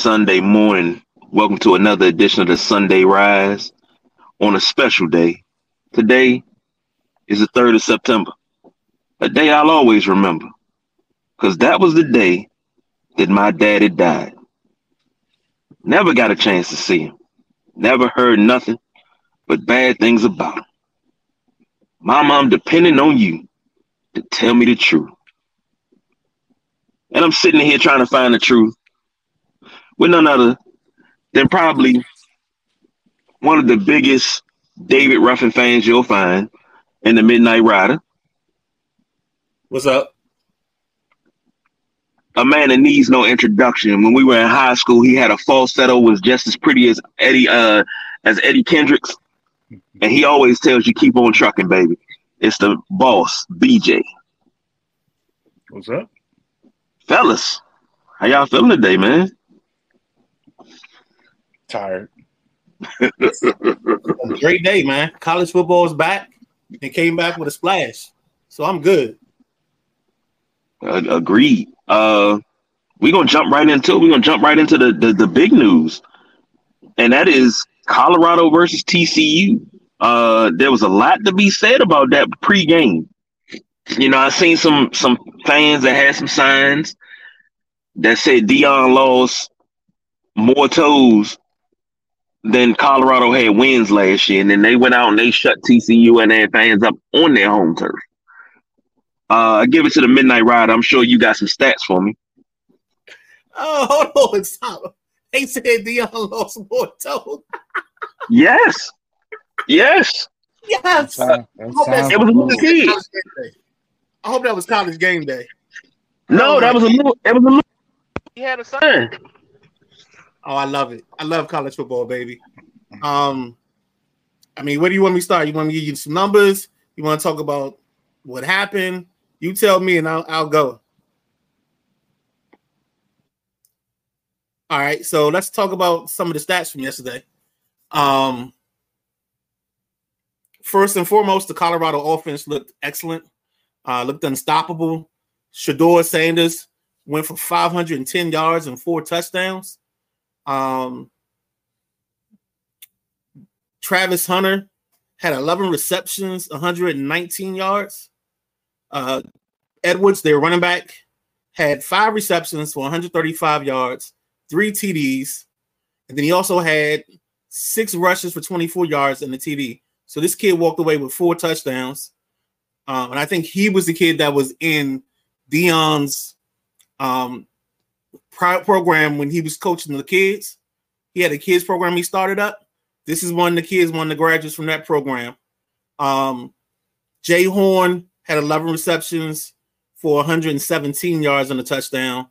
Sunday morning. Welcome to another edition of the Sunday Rise on a special day. Today is the 3rd of September, a day I'll always remember because that was the day that my daddy died. Never got a chance to see him, never heard nothing but bad things about him. Mama, I'm depending on you to tell me the truth. And I'm sitting here trying to find the truth with none other than probably one of the biggest David Ruffin fans you'll find in the Midnight Rider. What's up? A man that needs no introduction. When we were in high school, he had a falsetto was just as pretty as Eddie uh as Eddie Kendricks. And he always tells you keep on trucking, baby. It's the boss, BJ. What's up? Fellas, how y'all feeling today, man? Tired. Great day, man. College football is back and came back with a splash. So I'm good. Uh, agreed. Uh, we're gonna jump right into it. We're gonna jump right into the, the the big news, and that is Colorado versus TCU. Uh, there was a lot to be said about that pregame. You know, I seen some some fans that had some signs that said Deion lost more toes than Colorado had wins last year, and then they went out and they shut TCU and their fans up on their home turf. Uh, I give it to the Midnight Ride. I'm sure you got some stats for me. Oh, hold on, stop. They said Deion lost more toes. yes, yes. Yes. That sounds It was a little kid. I hope that was college game day. No, that was a little. It was a little. He had a sign. Oh, I love it. I love college football, baby. Um, I mean, where do you want me to start? You want me to give you some numbers? You want to talk about what happened? You tell me, and I'll I'll go. All right, so let's talk about some of the stats from yesterday. Um, first and foremost, the Colorado offense looked excellent, uh, looked unstoppable. Shedeur Sanders went for 510 yards and four touchdowns. Um, Travis Hunter had 11 receptions, 119 yards. Uh, Edwards, their running back, had five receptions for 135 yards, three TDs, and then he also had six rushes for 24 yards and a TD. So this kid walked away with four touchdowns. Um, and I think he was the kid that was in Deion's um, program when he was coaching the kids. He had a kids program he started up. This is one of the kids, one of the graduates from that program. Um, Jay Horn had 11 receptions for 117 yards and a touchdown.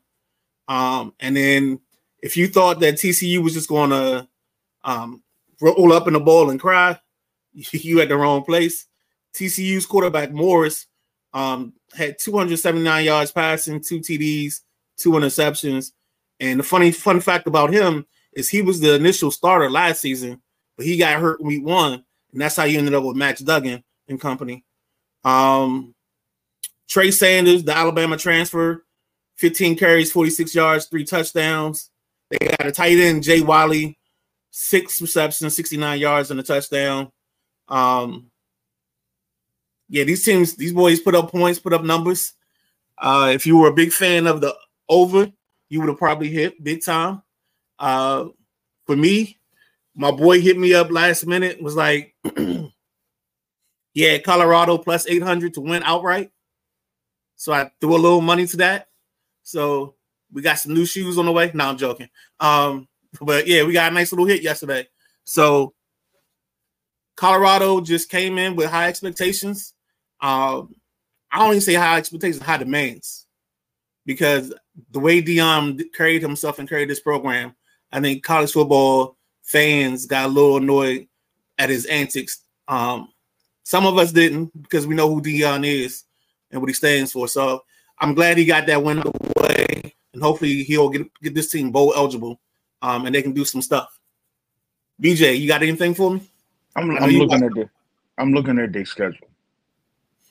Um, and then if you thought that TCU was just going to um, roll up in the ball and cry, you at the wrong place. TCU's quarterback Morris um, had 279 yards passing, two TDs, two interceptions. And the funny fun fact about him is he was the initial starter last season, but he got hurt week one, and that's how you ended up with Max Duggan and company. Um, Trey Sanders, the Alabama transfer, 15 carries, 46 yards, three touchdowns. They got a tight end, Jay Wiley, six receptions, 69 yards, and a touchdown. Um, yeah, these teams, these boys put up points, put up numbers. Uh, if you were a big fan of the over, you would have probably hit big time. Uh, for me, my boy hit me up last minute, was like, yeah, Colorado plus 800 to win outright. So I threw a little money to that. So we got some new shoes on the way. No, I'm joking. Um, but yeah, we got a nice little hit yesterday. So Colorado just came in with high expectations. Um, I don't even say high expectations, high demands, because the way Deion carried himself and carried this program, I think college football fans got a little annoyed at his antics. Um, some of us didn't because we know who Deion is and what he stands for. So I'm glad he got that win away, and hopefully he'll get get this team bowl eligible, um, and they can do some stuff. BJ, you got anything for me? I'm, I'm looking at the I'm looking at their schedule.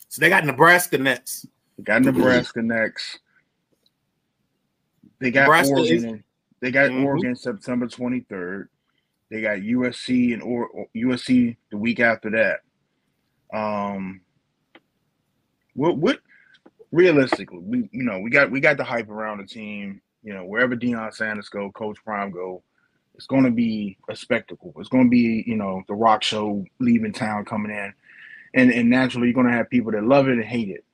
So they got Nebraska next. They got Nebraska next. They got Nebraska Oregon. is- in- They got Mhm. Oregon September 23rd. They got USC and or or USC the week after that. Um, what what realistically, we you know we got we got the hype around the team. You know wherever Deion Sanders go, Coach Prime go, it's going to be a spectacle. It's going to be you know the rock show leaving town coming in, and and naturally you're going to have people that love it and hate it.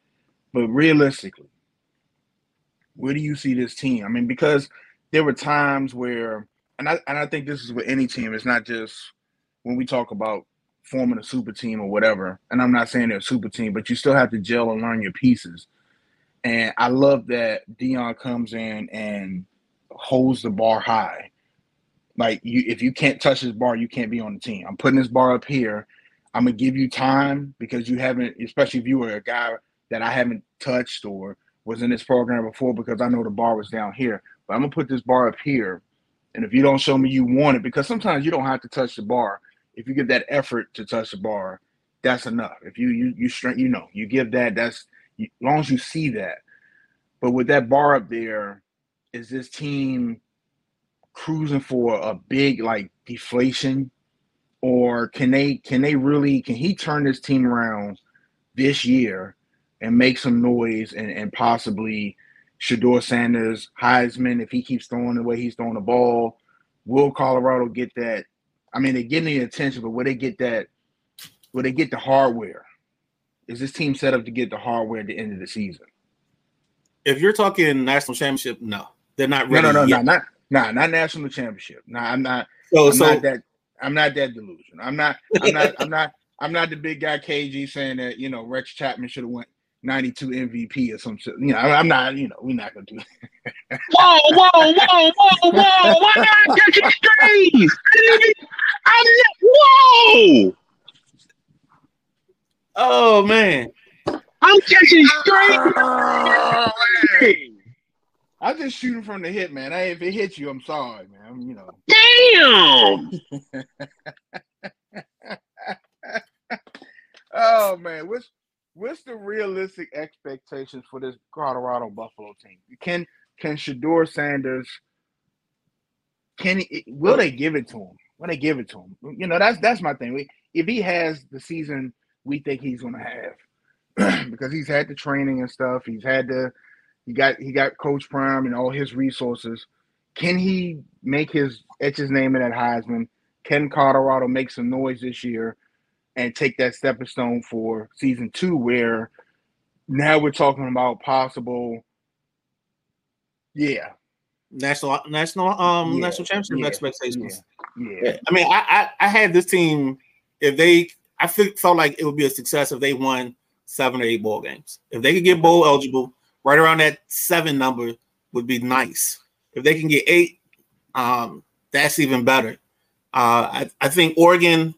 But realistically, where do you see this team? I mean, because there were times where, and I and I think this is with any team. It's not just when we talk about forming a super team or whatever. And I'm not saying they're a super team, but you still have to gel and learn your pieces. And I love that Deion comes in and holds the bar high. Like you, if you can't touch this bar, you can't be on the team. I'm putting this bar up here. I'm gonna give you time because you haven't, especially if you were a guy that I haven't touched or was in this program before, because I know the bar was down here. But I'm gonna put this bar up here, and if you don't show me you want it, because sometimes you don't have to touch the bar. If you give that effort to touch the bar, that's enough. If you you you strength, you know, you give that. That's you, as long as you see that. But with that bar up there, is this team cruising for a big like deflation, or can they can they really can he turn this team around this year and make some noise and, and possibly Shedeur Sanders, Heisman, if he keeps throwing the way he's throwing the ball, will Colorado get that? I mean, they're getting the attention, but will they get that? Will they get the hardware? Is this team set up to get the hardware at the end of the season? If you're talking national championship, no, they're not No, ready. no, no, no, yet. not nah, not national championship. Nah, I'm not. So, I'm so not that. I'm not that delusion. I'm not. I'm not. I'm not. I'm not the big guy KG saying that you know Rex Chapman should have went 92 MVP or some shit. You know, I- I'm not. You know, we're not gonna do. That. Whoa, whoa, whoa, whoa, whoa! Why not catching strays? I didn't even. I'm not. Whoa! oh man, I'm catching strays. I'm just shooting from the hip, man. I, if it hits you, I'm sorry, man. I'm, you know. Damn! Oh man, what's what's the realistic expectations for this Colorado Buffalo team? Can can Shedeur Sanders can he, will they give it to him? Will they give it to him? You know, that's that's my thing. If he has the season we think he's going to have, because he's had the training and stuff, he's had the he got he got Coach Prime and all his resources. Can he make his etch his name in that Heisman? Can Colorado make some noise this year and take that stepping stone for season two, where now we're talking about possible, yeah, national national um Yeah, national championship yeah, expectations. yeah, I mean, I, I I had this team if they I felt like it would be a success if they won seven or eight ball games. If they could get bowl eligible, right around that seven number would be nice. If they can get eight, um, that's even better. Uh, I, I think Oregon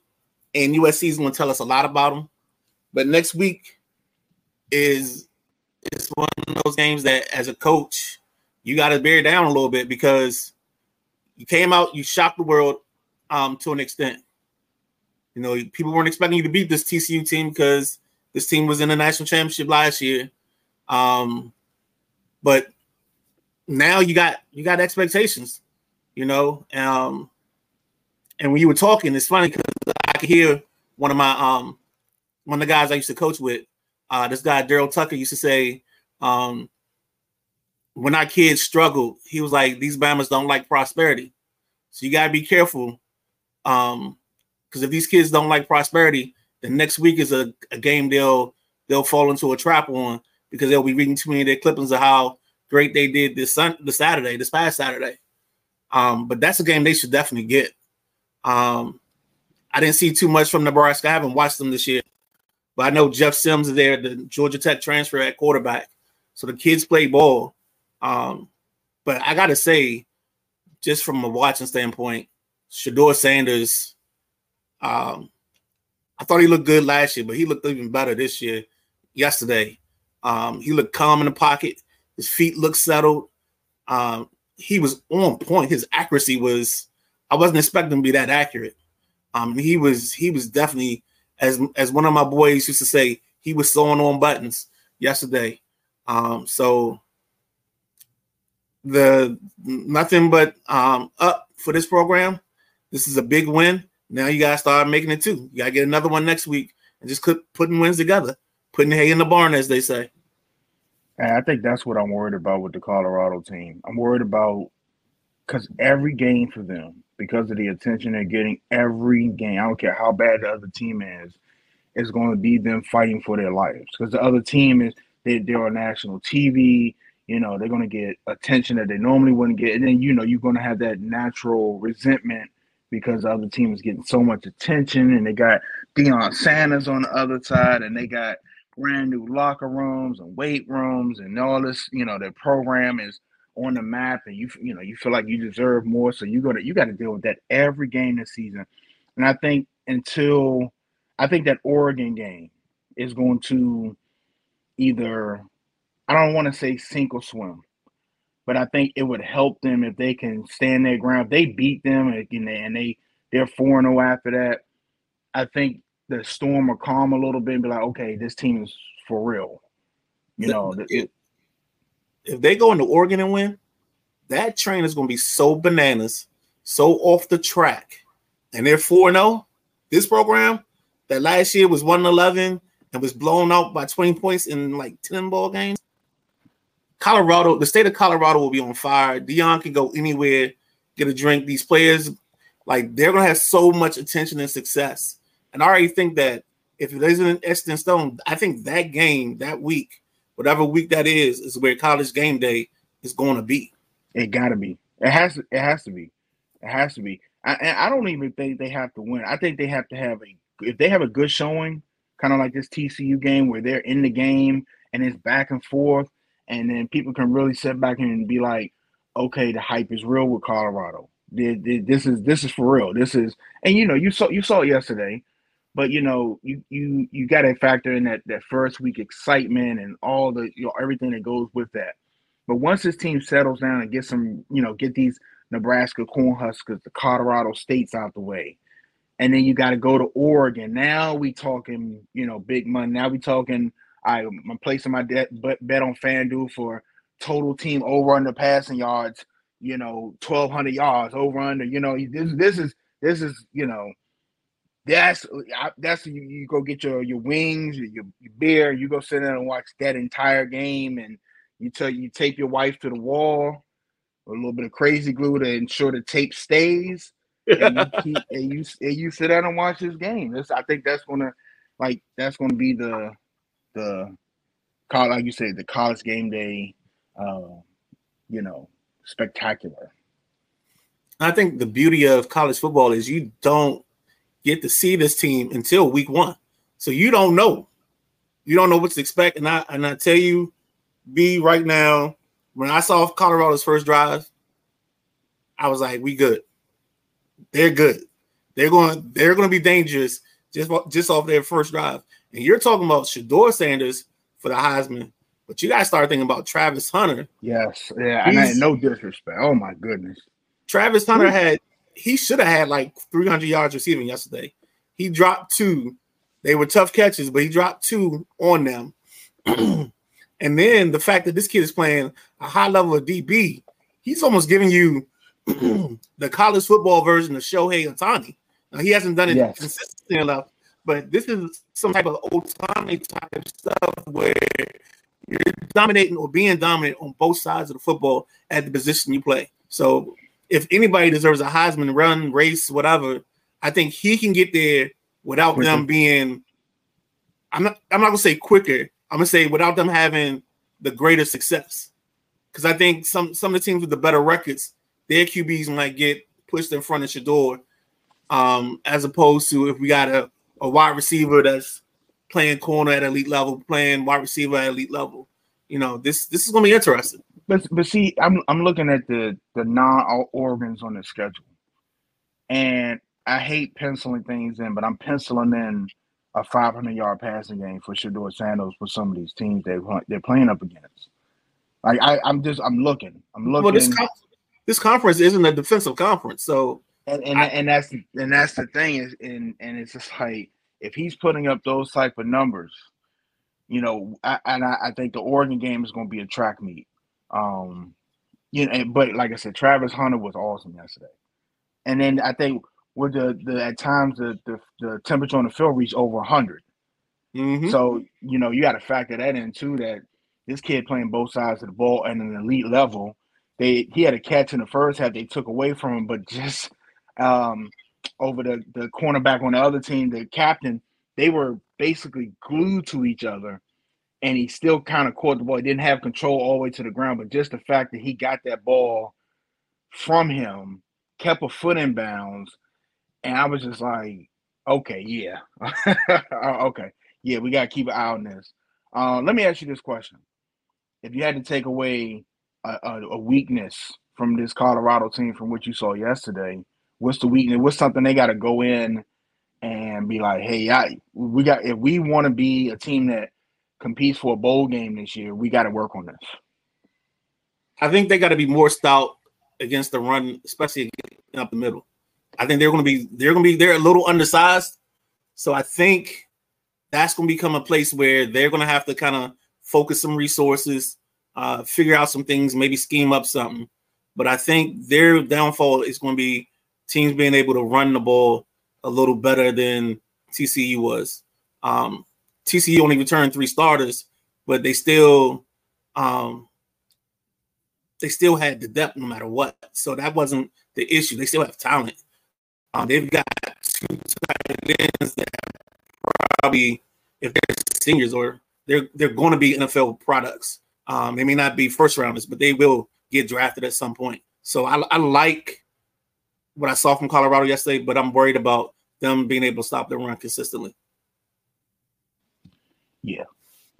and USC is going to tell us a lot about them. But next week is it's one of those games that, as a coach, you got to bear down a little bit because you came out, you shocked the world um, to an extent. You know, people weren't expecting you to beat this TCU team because this team was in the national championship last year. Um, but now you got you got expectations, you know. Um, and when you were talking, it's funny because I could hear one of my um one of the guys I used to coach with, uh, this guy Daryl Tucker used to say, um, when our kids struggled, he was like, these Bammers don't like prosperity. So you gotta be careful. Um, because if these kids don't like prosperity, the next week is a, a game they'll they'll fall into a trap on because they'll be reading too many of their clippings of how great they did this sun the Saturday, this past Saturday. Um, but that's a game they should definitely get. Um, I didn't see too much from Nebraska. I haven't watched them this year, but I know Jeff Sims is there, the Georgia Tech transfer at quarterback. So the kids play ball. Um, but I gotta say, just from a watching standpoint, Shedeur Sanders, um, I thought he looked good last year, but he looked even better this year. Yesterday, um, he looked calm in the pocket. His feet looked settled. Um, he was on point. His accuracy was. I wasn't expecting to be that accurate. Um, he was. He was definitely as as one of my boys used to say. He was sewing on buttons yesterday. Um, so the nothing but um, up for this program. This is a big win. Now you gotta start making it too. You gotta get another one next week and just keep putting wins together, putting hay in the barn, as they say. And I think that's what I'm worried about with the Colorado team. I'm worried about because every game for them, because of the attention they're getting, every game, I don't care how bad the other team is, it's going to be them fighting for their lives. Because the other team is they, they're on national TV. You know, they're going to get attention that they normally wouldn't get. And then, you know, you're going to have that natural resentment because the other team is getting so much attention and they got Deion Sanders on the other side and they got brand new locker rooms and weight rooms and all this, you know, their program is on the map and you you know you feel like you deserve more so you got to you got to deal with that every game this season. And i think until i think that oregon game is going to either i don't want to say sink or swim but i think it would help them if they can stand their ground. If they beat them and, and they they're 4-0 after that i think the storm will calm a little bit and be like okay this team is for real. You know it, if they go into Oregon and win, that train is going to be so bananas, so off the track. And they're 4 0. This program that last year was 1 11 and was blown out by 20 points in like 10 ball games. Colorado, the state of Colorado will be on fire. Deion can go anywhere, get a drink. These players, like, they're going to have so much attention and success. And I already think that if it isn't in stone, I think that game that week whatever week that is, is where college game day is going to be. It got to be. It has. To, it has to be. It has to be. I, I don't even think they have to win. I think they have to have a. If they have a good showing, kind of like this TCU game where they're in the game and it's back and forth, and then people can really sit back and be like, okay, the hype is real with Colorado. This is this is for real. This is, and you know, you saw you saw it yesterday. But you know, you you you got to factor in that that first week excitement and all the you know everything that goes with that. But once this team settles down and get some, you know, get these Nebraska Cornhuskers, the Colorado States out the way, and then you got to go to Oregon. Now we talking, you know, big money. Now we talking. I, I'm placing my bet bet on FanDuel for total team over under passing yards. You know, 1,200 yards over under. You know, this this is this is you know that's that's you, you go get your your wings, your, your beer, you go sit down and watch that entire game, and you tell you tape your wife to the wall, a little bit of crazy glue to ensure the tape stays, and you keep, and you and you sit down and watch this game. This I think that's gonna like that's gonna be the the call like you say the college game day, uh, you know, spectacular. I think the beauty of college football is you don't get to see this team until week one. So you don't know. You don't know what to expect. And I and I tell you, B right now, when I saw Colorado's first drive, I was like, we good. They're good. They're going, they're going to be dangerous just, just off their first drive. And you're talking about Shedeur Sanders for the Heisman, but you guys start thinking about Travis Hunter. Yes, yeah, and I, no disrespect. Oh my goodness. Travis Hunter had he should have had like 300 yards receiving yesterday. He dropped two. They were tough catches, but he dropped two on them. and then the fact that this kid is playing a high level of DB, he's almost giving you the college football version of Shohei Ohtani. Now, he hasn't done it yes. consistently enough, but this is some type of Ohtani type stuff where you're dominating or being dominant on both sides of the football at the position you play. So if anybody deserves a Heisman run, race, whatever, I think he can get there without quicker. them being. I'm not. I'm not gonna say quicker. I'm gonna say without them having the greater success, because I think some some of the teams with the better records, their QBs might get pushed in front of Shedeur, um, as opposed to if we got a, a wide receiver that's playing corner at elite level, playing wide receiver at elite level. You know, this this is gonna be interesting. But but see, I'm I'm looking at the the non Oregons on the schedule, and I hate penciling things in, but I'm penciling in a 500 yard passing game for Shedeur Sanders for some of these teams they they're playing up against. Like I, I'm just I'm looking, I'm looking. Well, this, com- this conference isn't a defensive conference, so and and, I, and that's and that's the thing is and and it's just like if he's putting up those type of numbers, you know, I, and I, I think the Oregon game is going to be a track meet. Um, you know, but like I said, Travis Hunter was awesome yesterday. And then I think with the the at times the the, the temperature on the field reached over 100. Mhm. So you know you got to factor that in too. That this kid playing both sides of the ball at an elite level. They he had a catch in the first half they took away from him, but just um, over the the cornerback on the other team, the captain, they were basically glued to each other, and he still kind of caught the ball. He didn't have control all the way to the ground, but just the fact that he got that ball from him, kept a foot in bounds, and I was just like, okay, yeah, okay, yeah, we gotta keep an eye on this. Uh, let me ask you this question: If you had to take away a, a, a weakness from this Colorado team from what you saw yesterday, what's the weakness? What's something they got to go in and be like, hey, I we got if we want to be a team that competes for a bowl game this year, we got to work on this. I think they got to be more stout against the run, especially up the middle. I think they're going to be they're going to be they're a little undersized, so I think that's going to become a place where they're going to have to kind of focus some resources, uh, figure out some things, maybe scheme up something. But I think their downfall is going to be teams being able to run the ball a little better than TCU was. Um, TCU only returned three starters, but they still um, they still had the depth no matter what. So that wasn't the issue. They still have talent. Um, they've got two tight ends that probably, if they're seniors or they're they're going to be NFL products. Um, they may not be first rounders, but they will get drafted at some point. So I, I like what I saw from Colorado yesterday, but I'm worried about them being able to stop the run consistently. Yeah,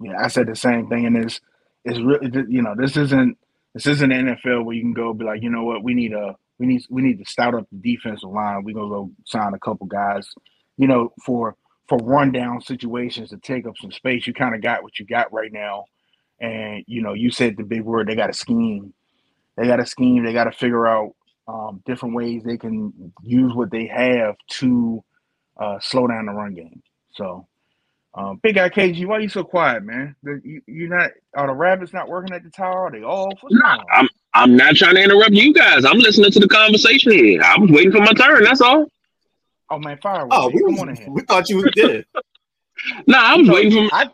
yeah, I said the same thing, and it's it's really you know this isn't this isn't NFL where you can go be like you know what we need a we need we need to stout up the defensive line. We're gonna go sign a couple guys, you know, for for rundown situations to take up some space. You kind of got what you got right now, and you know you said the big word. They got a scheme. They got a scheme. They got to figure out um, different ways they can use what they have to uh, slow down the run game. So, um, big guy KG, why are you so quiet, man? The, you, you're not. Are the rabbits not working at the tower? Are they off? What's Nah. I'm I'm not trying to interrupt you guys. I'm listening to the conversation here. I was waiting for my turn. That's all. Oh man, fire! Oh, we, come on in we thought you did. Nah, I was waiting for. I,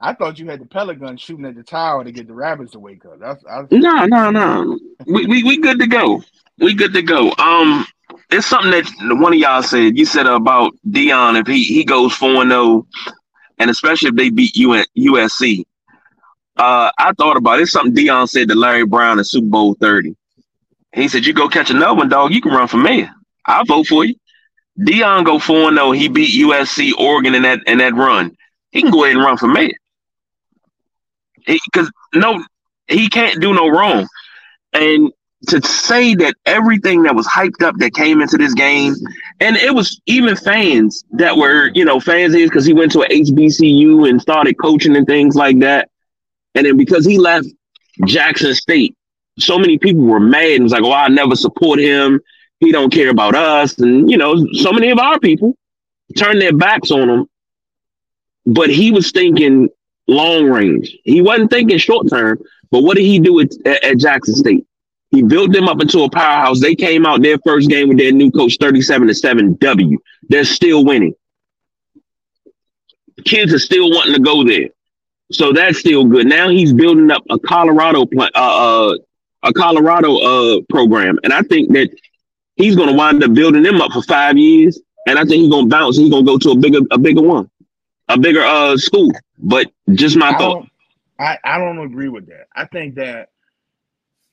I thought you had the pellet gun shooting at the tower to get the rabbits to wake up. That's I, No, no, no. We, we we good to go. We good to go. Um, it's something that one of y'all said. You said about Deion if he he goes four and zero, and especially if they beat USC. Uh, I thought about it. It's something Deion said to Larry Brown in Super Bowl thirty. He said, "You go catch another one, dog. You can run for mayor. I'll vote for you." Deion go four and zero. He beat USC, Oregon in that in that run. He can go ahead and run for mayor. Because no, he can't do no wrong. And to say that everything that was hyped up that came into this game, and it was even fans that were, you know, fans is because he went to a HBCU and started coaching and things like that. And then because he left Jackson State, so many people were mad and was like, "Oh, I never support him. He don't care about us." And you know, so many of our people turned their backs on him. But he was thinking long range. He wasn't thinking short term. But what did he do at, at Jackson State? He built them up into a powerhouse. They came out their first game with their new coach 37 to 7 W. They're still winning. Kids are still wanting to go there. So that's still good. Now he's building up a Colorado pla- uh, uh a Colorado uh program. And I think that he's gonna wind up building them up for five years. And I think he's gonna bounce. He's gonna go to a bigger a bigger one. A bigger uh school. But just my I thought. I, I don't agree with that. I think that,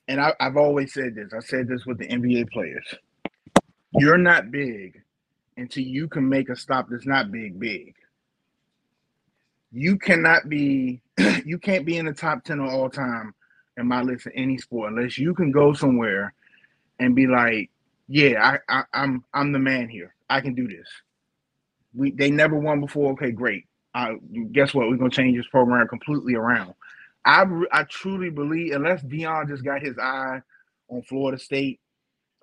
and I, I've always said this. I said this with the NBA players. You're not big until you can make a stop that's not big, big. You cannot be, you can't be in the top ten of all time in my list of any sport unless you can go somewhere and be like, yeah, I, I I'm I'm the man here. I can do this. We they never won before. Okay, great. Uh, guess what? We're gonna change this program completely around. I I truly believe unless Deion just got his eye on Florida State,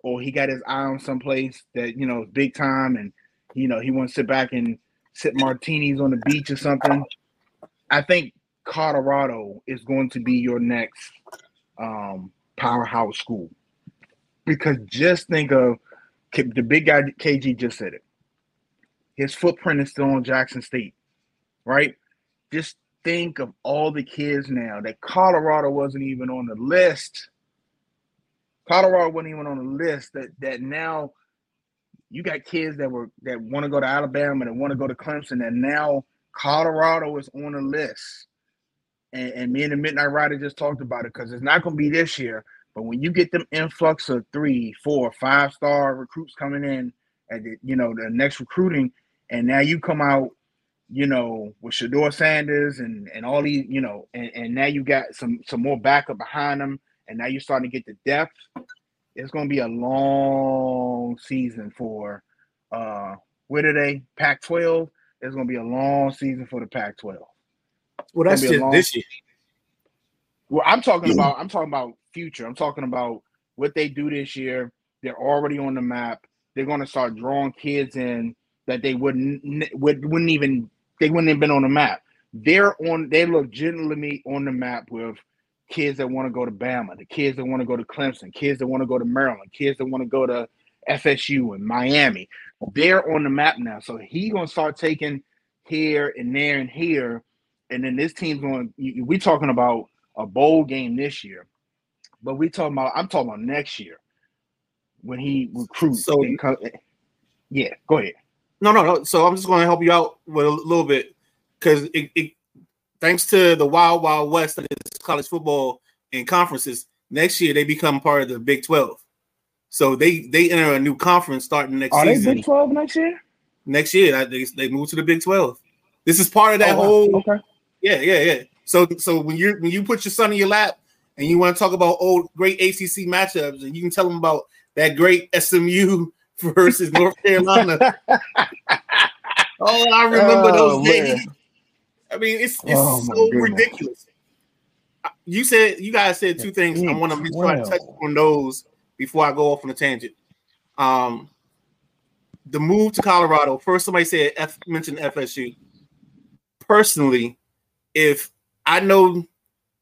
or he got his eye on someplace that you know big time, and you know he wants to sit back and sip martinis on the beach or something. I think Colorado is going to be your next um, powerhouse school. Because just think of the big guy KG just said it. His footprint is still on Jackson State, right? Just think of all the kids now that Colorado wasn't even on the list. Colorado wasn't even on the list that that now you got kids that were that want to go to Alabama and want to go to Clemson and now Colorado is on the list. And, and me and the Midnight Rider just talked about it because it's not going to be this year. But when you get them influx of three, four, five star recruits coming in at the, you know the next recruiting, and now you come out, you know, with Shedeur Sanders and and all these, you know, and, and now you got some some more backup behind them, and now you're starting to get the depth. It's going to be a long season for uh where are they? Pac-12. It's going to be a long season for the Pac-12. Well, that's just long... this year. Well, I'm talking about I'm talking about future. I'm talking about what they do this year. They're already on the map. They're going to start drawing kids in that they wouldn't would, wouldn't even they wouldn't have been on the map. They're on. They legitimately on the map with kids that want to go to Bama, the kids that want to go to Clemson, kids that want to go to Maryland, kids that want to go to FSU and Miami. They're on the map now. So he's gonna start taking here and there and here, and then this team's going. We talking about a bowl game this year, but we talking about. I'm talking about next year when he recruits. So yeah, go ahead. No, no, no. So I'm just going to help you out with a little bit because it, it, thanks to the wild, wild west that is college football and conferences, next year they become part of the Big 12. So they they enter a new conference starting next Are season. Are they Big 12 next year? Next year, they, they move to the Big 12. This is part of that oh, whole. Okay. Yeah, yeah, yeah. So so when you when you put your son in your lap and you want to talk about old great ACC matchups and you can tell them about that great SMU versus North Carolina. oh, I remember oh, those days. I mean, it's it's oh, so ridiculous. You said you guys said two things. I want to make sure I touch on those before I go off on a tangent. Um, the move to Colorado. First, somebody said F mentioned FSU. Personally, if I know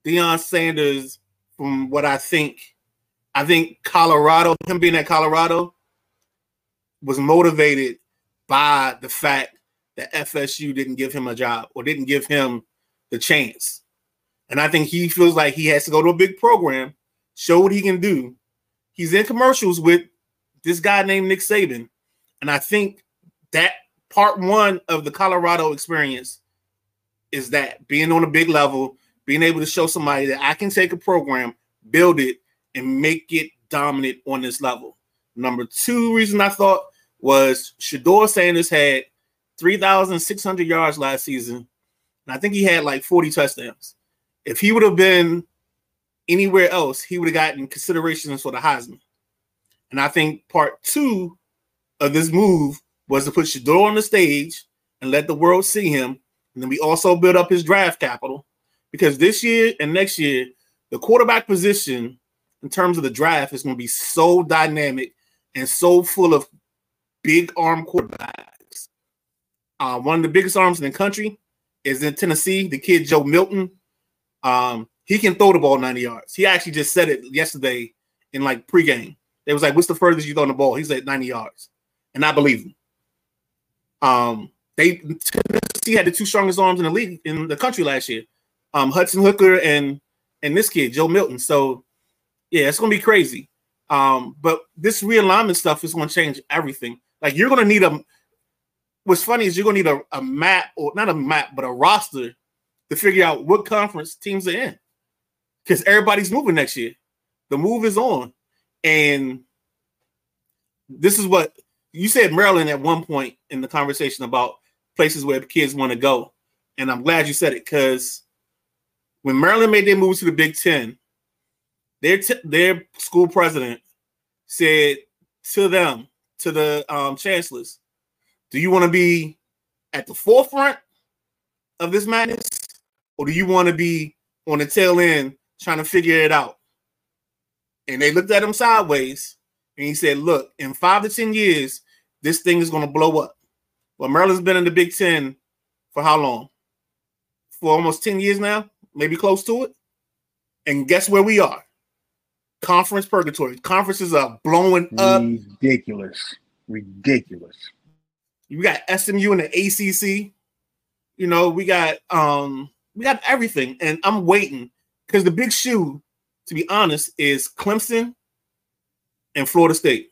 Deion Sanders from what I think, I think Colorado, him being at Colorado, was motivated by the fact that FSU didn't give him a job or didn't give him the chance. And I think he feels like he has to go to a big program, show what he can do. He's in commercials with this guy named Nick Saban. And I think that part one of the Colorado experience is that being on a big level, being able to show somebody that I can take a program, build it, and make it dominant on this level. Number two reason I thought was Shedeur Sanders had 3,600 yards last season. And I think he had like 40 touchdowns. If he would have been anywhere else, he would have gotten considerations for the Heisman. And I think part two of this move was to put Shedeur on the stage and let the world see him. And then we also build up his draft capital because this year and next year, the quarterback position in terms of the draft is going to be so dynamic and so full of big arm quarterbacks. Uh, one of the biggest arms in the country is in Tennessee. The kid Joe Milton. Um, he can throw the ball 90 yards. He actually just said it yesterday in like pregame. It was like, "What's the furthest you throw the ball?" He said 90 yards, and I believe him. Um, they Tennessee had the two strongest arms in the league in the country last year. Um, Hendon Hooker and and this kid Joe Milton. So yeah, it's gonna be crazy. Um, but this realignment stuff is gonna change everything. Like you're gonna need a. What's funny is you're gonna need a, a map or not a map, but a roster to figure out what conference teams are in, because everybody's moving next year. The move is on, and this is what you said. Maryland at one point in the conversation about places where kids want to go, and I'm glad you said it because when Maryland made their move to the Big Ten, their t- their school president said to them, to the um, chancellors, do you want to be at the forefront of this madness, or do you want to be on the tail end trying to figure it out? And they looked at him sideways, and he said, "Look, in five to ten years, this thing is going to blow up." Well, Maryland's been in the Big Ten for how long? For almost ten years now, maybe close to it. And guess where we are? Conference purgatory. Conferences are blowing up. Ridiculous. Ridiculous. We got SMU and the ACC. You know, we got um we got everything, and I'm waiting because the big shoe, to be honest, is Clemson and Florida State.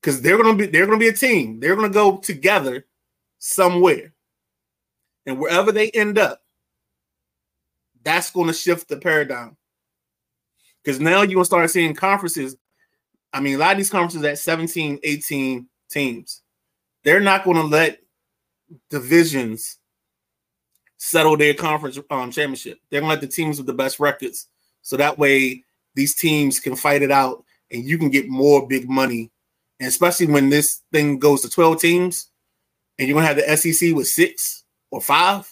Because they're gonna be they're gonna be a team. They're gonna go together somewhere, and wherever they end up, that's going to shift the paradigm. Because now you're gonna start seeing conferences. I mean, a lot of these conferences at 17, 18 teams. They're not going to let divisions settle their conference um, championship. They're gonna let the teams with the best records, so that way these teams can fight it out, and you can get more big money. And especially when this thing goes to twelve teams, and you're gonna have the SEC with six or five.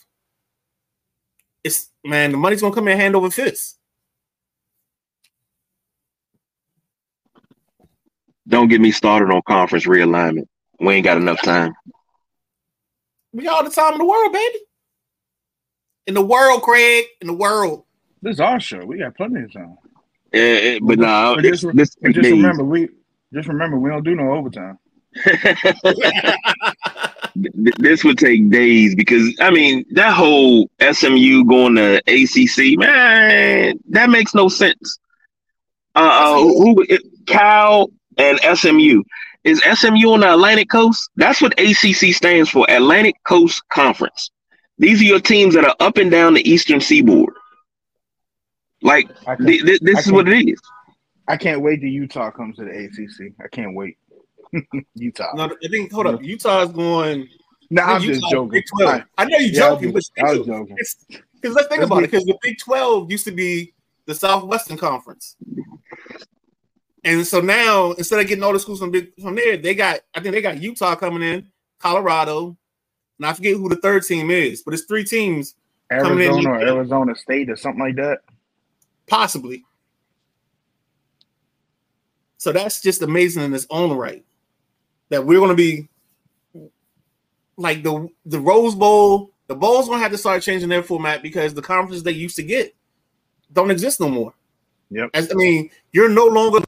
It's man, the money's gonna come in hand over fist. Don't get me started on conference realignment. We ain't got enough time. We got all the time in the world, baby. In the world, Craig. In the world. This is our show. We got plenty of time. Yeah, but no, But this, just, this but just days. remember, we just remember we don't do no overtime. This would take days because I mean that whole SMU going to ACC, man, that makes no sense. Uh, uh who Cal and SMU is SMU on the Atlantic Coast? That's what ACC stands for, Atlantic Coast Conference. These are your teams that are up and down the Eastern Seaboard. Like th- th- this I is what it is. I can't wait till Utah comes to the ACC. I can't wait. Utah. no, I think hold up. Utah's going. No, I I'm think just joking. I, I know you're yeah, joking, was, but I was joking. because let's think Let's about be- it. Because the Big 12 used to be the Southwestern Conference. And so now, instead of getting all the schools from big from there, they got I think they got Utah coming in, Colorado, and I forget who the third team is, but it's three teams. Arizona or Arizona State or something like that. possibly. So that's just amazing in its own right that we're going to be like the the Rose Bowl. The bowl's going to have to start changing their format because the conferences they used to get don't exist no more. Yep. As, I mean, you're no longer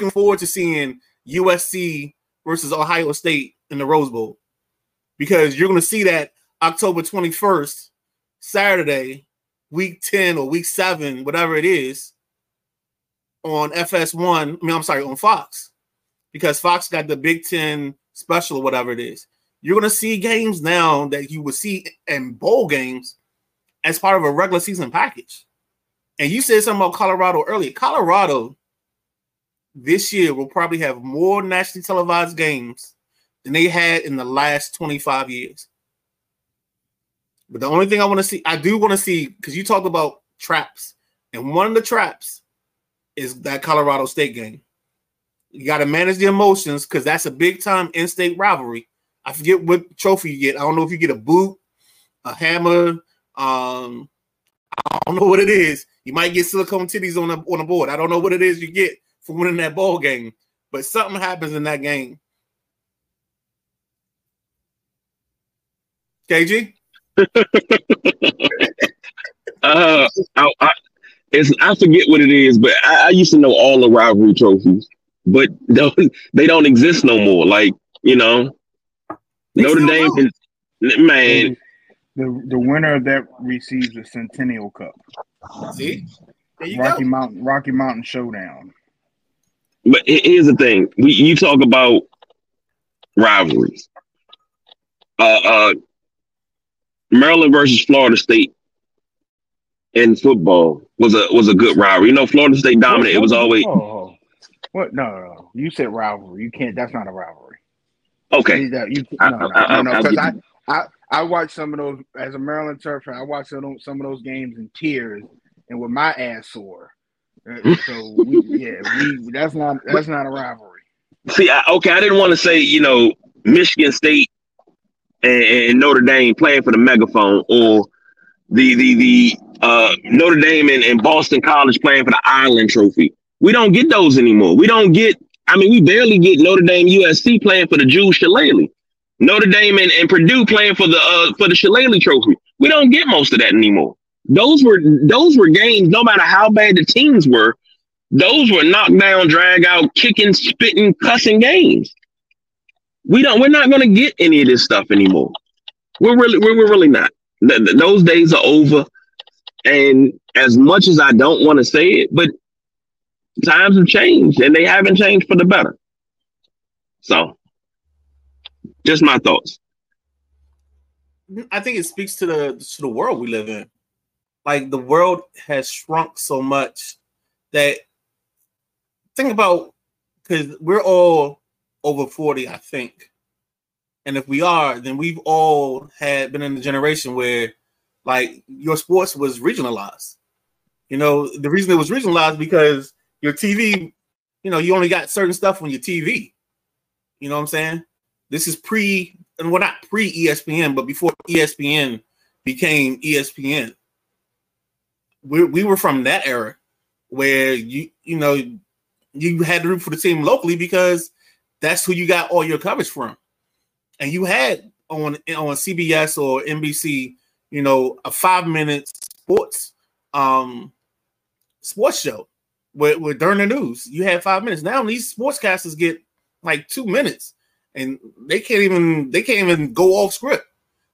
looking forward to seeing USC versus Ohio State in the Rose Bowl because you're going to see that October 21st, Saturday, week 10 or week 7, whatever it is, on FS1. I mean, I'm sorry, on Fox because Fox got the Big 10 special or whatever it is. You're going to see games now that you would see in bowl games as part of a regular season package. And you said something about Colorado earlier. Colorado this year will probably have more nationally televised games than they had in the last 25 years. But the only thing I want to see, I do want to see, because you talked about traps, and one of the traps is that Colorado State game. You got to manage the emotions because that's a big time in state rivalry. I forget what trophy you get. I don't know if you get a boot, a hammer. Um, I don't know what it is. You might get silicone titties on the on the board. I don't know what it is you get for winning that ball game, but something happens in that game. KG, Uh, I, I, it's I forget what it is, but I, I used to know all the rivalry trophies, but those, they don't exist no more. Like you know, They Notre Dame, don't. man, The the winner of that receives the Centennial Cup. see, there you Rocky go. Mountain Rocky Mountain Showdown. But here's the thing: we you talk about rivalries. Uh, uh, Maryland versus Florida State in football was a was a good rivalry. You know, Florida State dominant. It was always Oh, what? No, no, no. You said rivalry. You can't. That's not a rivalry. okay. You, you, I- no, no, I- no, no. I'll Because I, I, I watched some of those as a Maryland turf. I watched some of those, some of those games in tears and with my ass sore. Uh, So we, yeah, we that's not that's not a rivalry. See, I, okay, I didn't want to say you know Michigan State and, and Notre Dame playing for the megaphone, or the the the uh, Notre Dame and, and Boston College playing for the Ireland Trophy. We don't get those anymore. We don't get. I mean, we barely get Notre Dame USC playing for the Jeweled Shillelagh. Notre Dame and, and Purdue playing for the uh, for the Shillelagh Trophy. We don't get most of that anymore. Those were those were games. No matter how bad the teams were, those were knockdown, drag out, kicking, spitting, cussing games. We don't. We're not going to get any of this stuff anymore. We're really, we're, we're really not. Th- th- those days are over. And as much as I don't want to say it, but times have changed, and they haven't changed for the better. So, just my thoughts. I think it speaks to the to the world we live in. Like the world has shrunk so much that think about because we're all over 40, I think. And if we are, then we've all had been in the generation where like your sports was regionalized. You know, the reason it was regionalized because your TV, you know, you only got certain stuff on your TV. You know what I'm saying? This is pre, and well, not pre ESPN, but before ESPN became ESPN. We we were from that era where you you know you had to root for the team locally because that's who you got all your coverage from, and you had on on CBS or NBC, you know, a five minute sports um sports show where, where during the news you had five minutes. Now these sportscasters get like two minutes, and they can't even they can't even go off script.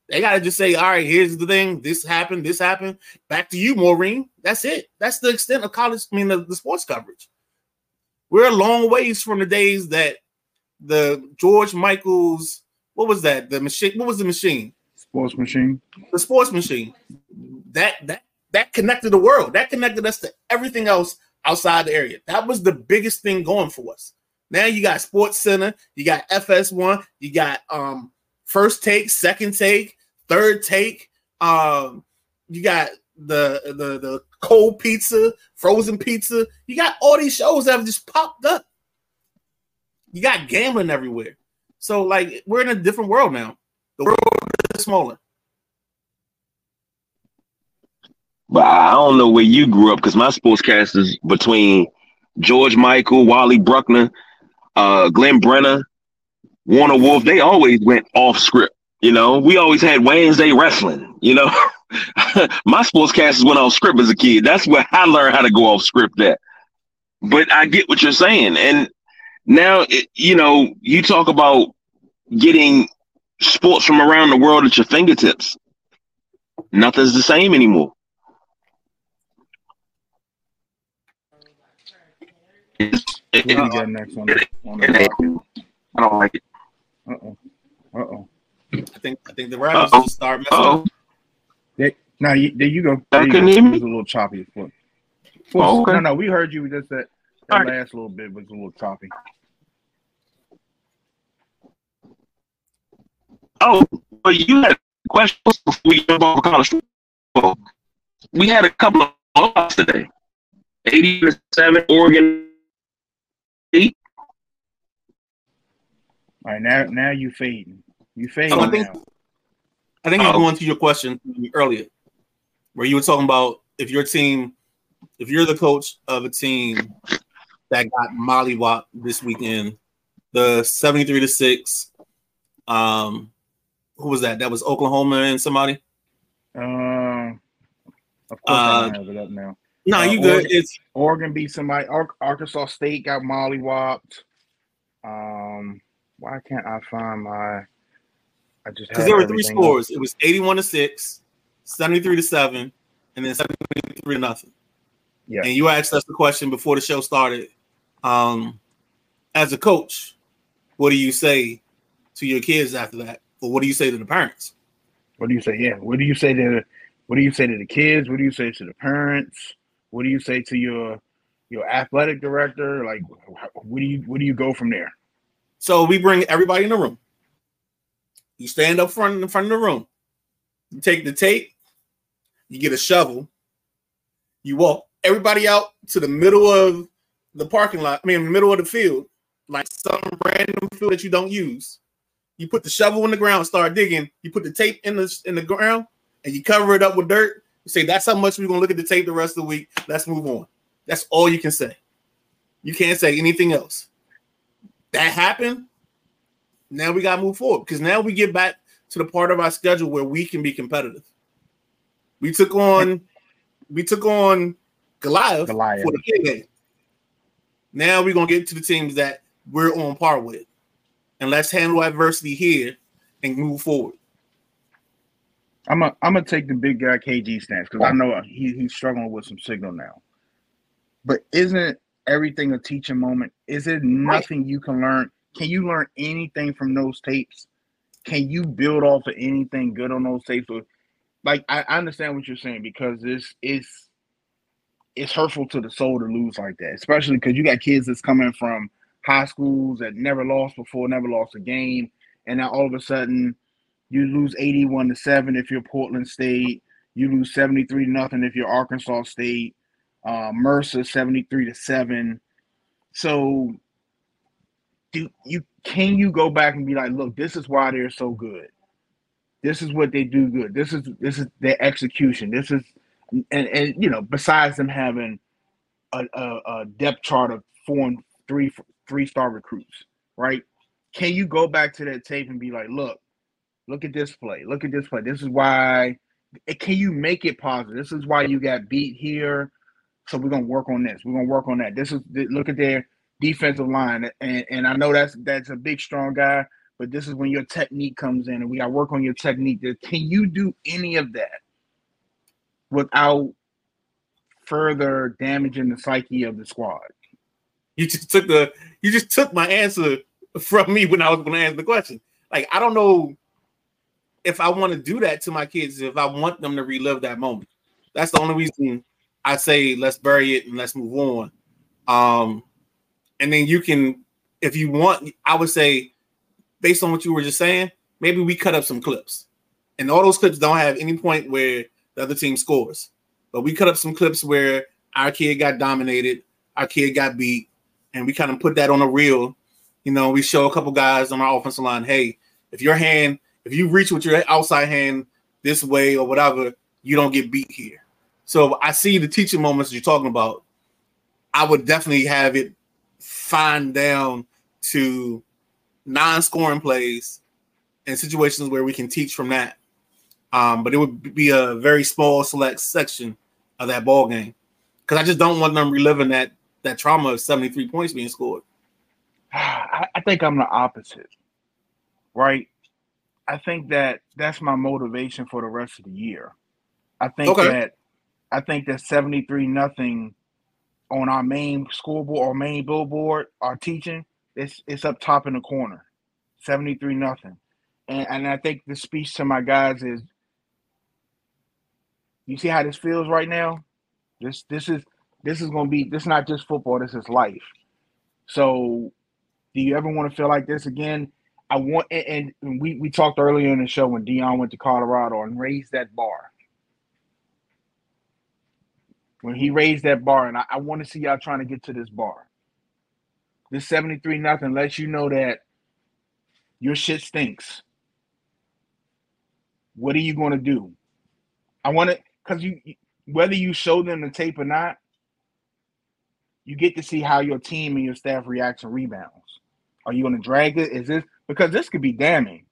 They gotta just say, all right, here's the thing, this happened, this happened. Back to you, Maureen. That's it. That's the extent of college, I mean the, the sports coverage. We're a long ways from the days that the George Michaels, what was that? The machine, what was the machine? Sports machine. The sports machine. That that that connected the world. That connected us to everything else outside the area. That was the biggest thing going for us. Now you got Sports Center, you got FS1, you got um first take, second take, third take. Um, you got the the the cold pizza, frozen pizza. You got all these shows that have just popped up. You got gambling everywhere. So like we're in a different world now. The world is smaller. But I don't know where you grew up because my sportscasters between George Michael, Wally Bruckner, uh, Glenn Brenner, Warner Wolf, they always went off script. You know, we always had Wednesday wrestling. You know, my sports sportscasters went off script as a kid. That's where I learned how to go off script at. But I get what you're saying, and now it, you know you talk about getting sports from around the world at your fingertips. Nothing's the same anymore. What do you got next on the, on the docket? I don't like it. Uh oh. Uh oh. I think I think the Raptors Uh-oh. start messing Oh, up. Now you, there you go. I There you go. It was a little choppy. Foot. Oh, okay. No, no, we heard you. Just that, that All right. last little bit was a little choppy. oh, but you had questions before we jump off college football. We had a couple of blowouts today. 87 Oregon. eight. All right, now now you fading. You fading So I think- now. I think you're Oh. going to your question earlier, where you were talking about if your team, if you're the coach of a team that got mollywop this weekend, the 73 to 6. Um, who was that? That was Oklahoma and somebody. Um, of course, I Uh, don't have it up now. No, Uh, you good. Oregon. It's Oregon beat somebody. Arkansas State got mollywopped. Um, why can't I find my? I just because there were three scores. It was 81 to 6, 73 to 7, and then 73 to nothing. Yeah. And you asked us the question before the show started. Um, as a coach, what do you say to your kids after that? Or what do you say to the parents? What do you say? Yeah. What do you say to? What do you say to the kids? What do you say to the parents? What do you say to your your athletic director? Like, what do you what do you go from there? So we bring everybody in the room. You stand up front in front of the room. You take the tape. You get a shovel. You walk everybody out to the middle of the parking lot. I mean, the middle of the field, like some random field that you don't use. You put the shovel in the ground, start digging. You put the tape in the in the ground, and you cover it up with dirt. You say that's how much we're gonna look at the tape the rest of the week. Let's move on. That's all you can say. You can't say anything else. That happened. Now we gotta move forward because now we get back to the part of our schedule where we can be competitive. We took on we took on Goliath, Goliath. for the payday. Now we're gonna get to the teams that we're on par with, and let's handle adversity here and move forward. I'm a, I'm gonna take the big guy KG stance because I know he, he's struggling with some signal now. But isn't everything a teaching moment? Is it nothing right. you can learn? Can you learn anything from those tapes? Can you build off of anything good on those tapes? Or, like I, I understand what you're saying because this is it's hurtful to the soul to lose like that, especially because you got kids that's coming from high schools that never lost before, never lost a game, and now all of a sudden you lose 81 to 7 if you're Portland State, you lose 73 to nothing if you're Arkansas State, uh, Mercer 73 to 7. So do you can you go back and be like, look, this is why they're so good. This is what they do good. This is this is their execution. This is and and you know, besides them having a, a, a depth chart of four and three three star recruits, right? Can you go back to that tape and be like, look, look at this play, look at this play. This is why. Can you make it positive? This is why you got beat here. So we're gonna work on this. We're gonna work on that. This is look at their defensive line, and and I know that's that's a big strong guy, but this is when your technique comes in, and we got to work on your technique. Can you do any of that without further damaging the psyche of the squad? You just took the you just took my answer from me when I was going to answer the question. Like I don't know if I want to do that to my kids if I want them to relive that moment. That's the only reason I say let's bury it and let's move on. Um, and then you can, if you want, I would say, based on what you were just saying, maybe we cut up some clips, and all those clips don't have any point where the other team scores, but we cut up some clips where our kid got dominated, our kid got beat, and we kind of put that on a reel. You know, we show a couple guys on our offensive line, hey, if your hand, if you reach with your outside hand this way or whatever, you don't get beat here. So I see the teaching moments you're talking about. I would definitely have it fine down to non-scoring plays and situations where we can teach from that. Um, but it would be a very small select section of that ball game because I just don't want them reliving that that trauma of 73 points being scored. I, think I'm the opposite, right? I think that that's my motivation for the rest of the year. I think okay. that I think that 73 nothing on our main scoreboard or main billboard, our teaching, it's it's up top in the corner. 73 nothing. And and I think the speech to my guys is you see how this feels right now? This this is this is gonna be this is not just football, this is life. So do you ever want to feel like this again? I want and, and we, we talked earlier in the show when Deion went to Colorado and raised that bar when he raised that bar, and I, I want to see y'all trying to get to this bar. This 73 nothing lets you know that your shit stinks. What are you going to do? I want to, because you, whether you show them the tape or not, you get to see how your team and your staff reacts and rebounds. Are you going to drag it? Is this because this could be damning?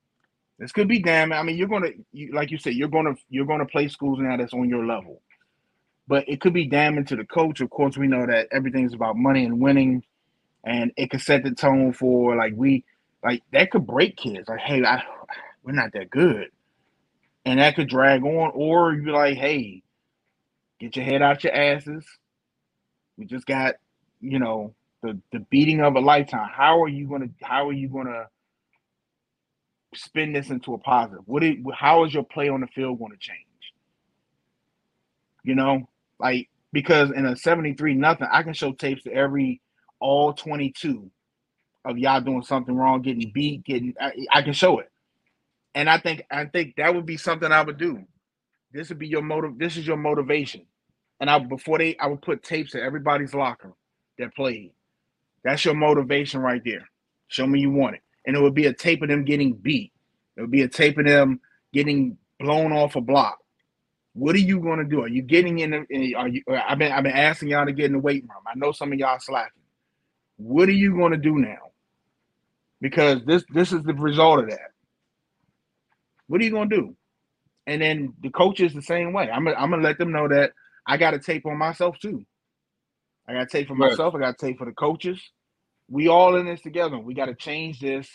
This could be damning. I mean, you're going to, you, like you said, you're going to you're going to play schools now that's on your level but it could be damning to the coach. Of course, we know that everything's about money and winning, and it could set the tone for like we like that could break kids. Like, hey, I, we're not that good, and that could drag on. Or you be like, hey, get your head out your asses. We just got, you know, the the beating of a lifetime. How are you gonna? How are you gonna? spin this into a positive what it, how is your play on the field going to change you know like because in a 73 nothing, I can show tapes to every all 22 of y'all doing something wrong, getting beat, getting I, I, can show it. And I think I think that would be something I would do. This would be your motive. This is your motivation. And I before they I would put tapes at everybody's locker that played. That's your motivation right there. Show me you want it. And it would be a tape of them getting beat. It would be a tape of them getting blown off a block. What are you going to do? Are you getting in? The, are you? I've been I've been asking y'all to get in the weight room. I know some of y'all slacking. What are you going to do now? Because this this is the result of that. What are you going to do? And then the coach is the same way. I'm gonna, I'm gonna let them know that I got to tape on myself too. I got to take for Right. myself. I got to take for the coaches. We all in this together. We got to change this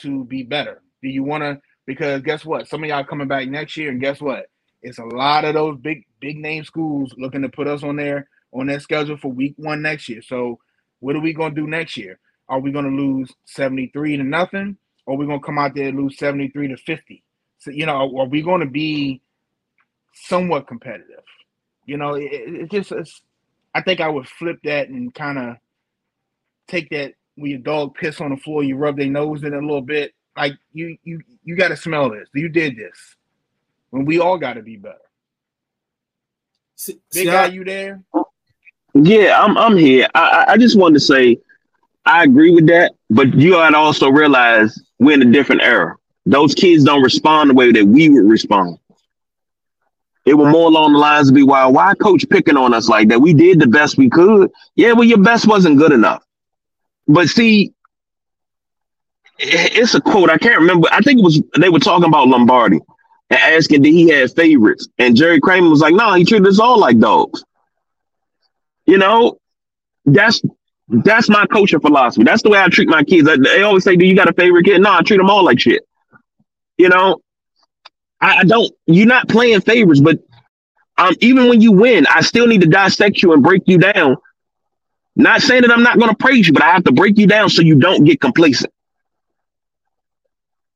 to be better. Do you want to? Because guess what? Some of y'all coming back next year, and guess what? It's a lot of those big big name schools looking to put us on their on their schedule for week one next year. So what are we gonna do next year? Are we gonna lose 73 to nothing? Or are we gonna come out there and lose 73 to 50? So you know, are we gonna be somewhat competitive? You know, it, it just it's, I think I would flip that and kind of take that when your dog piss on the floor, you rub their nose in it a little bit. Like you you you got to smell this. You did this. When we all got to be better. See, Big see, guy, I- you there? Yeah, I'm I'm here. I I- I just wanted to say I agree with that, but you gotta also realize we're in a different era. Those kids don't respond the way that we would respond. It was more along the lines of be why why coach picking on us like that? We did the best we could. Yeah, well, your best wasn't good enough. But see, it's a quote. I can't remember. I think it was they were talking about Lombardi and asking did he have favorites, and Jerry Kramer was like, "No, he treated us all like dogs." You know, that's that's my coaching philosophy. That's the way I treat my kids. I- They always say, "Do you got a favorite kid?" No, I treat them all like shit. You know, I, I don't. You're not playing favorites, but um, even when you win, I still need to dissect you and break you down. Not saying that I'm not going to praise you, but I have to break you down so you don't get complacent.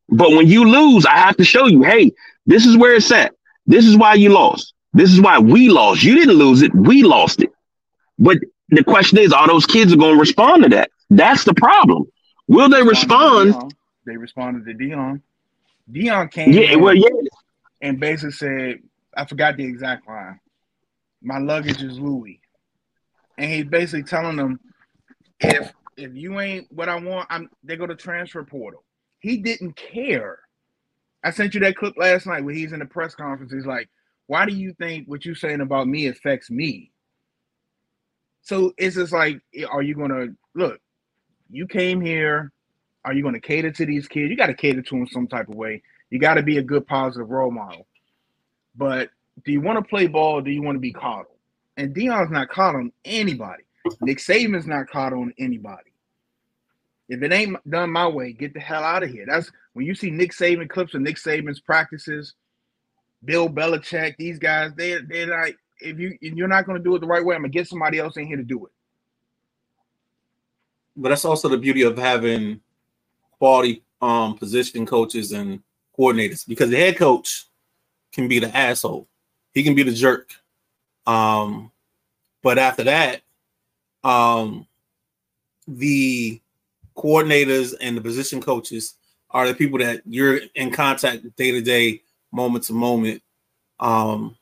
But when you lose, I have to show you, hey, this is where it's at. This is why you lost. This is why we lost. You didn't lose it. We lost it. But the question is, are those kids are going to respond to that? That's the problem. Will they respond? They responded to Deion. Deion came Yeah, in well, yeah. and basically said, I forgot the exact line. My luggage is Louis. And he's basically telling them, if if you ain't what I want, I'm they go to transfer portal. He didn't care. I sent you that clip last night where he's in the press conference. He's like, Why do you think what you're saying about me affects me? So it's just like, are you gonna look? You came here. Are you gonna cater to these kids? You got to cater to them some type of way. You got to be a good positive role model. But do you want to play ball? Do you want to be coddled? And Deion's not coddling anybody. Nick Saban's not coddling anybody. If it ain't done my way, get the hell out of here. That's when you see Nick Saban clips of Nick Saban's practices, Bill Belichick, these guys, they they're like, if you you're not going to do it the right way, I'm gonna get somebody else in here to do it. but that's also the beauty of having quality um position coaches and coordinators because the head coach can be the asshole. He can be the jerk. Um, but after that, um, the coordinators and the position coaches are the people that you're in contact day to day, moment to moment. Um,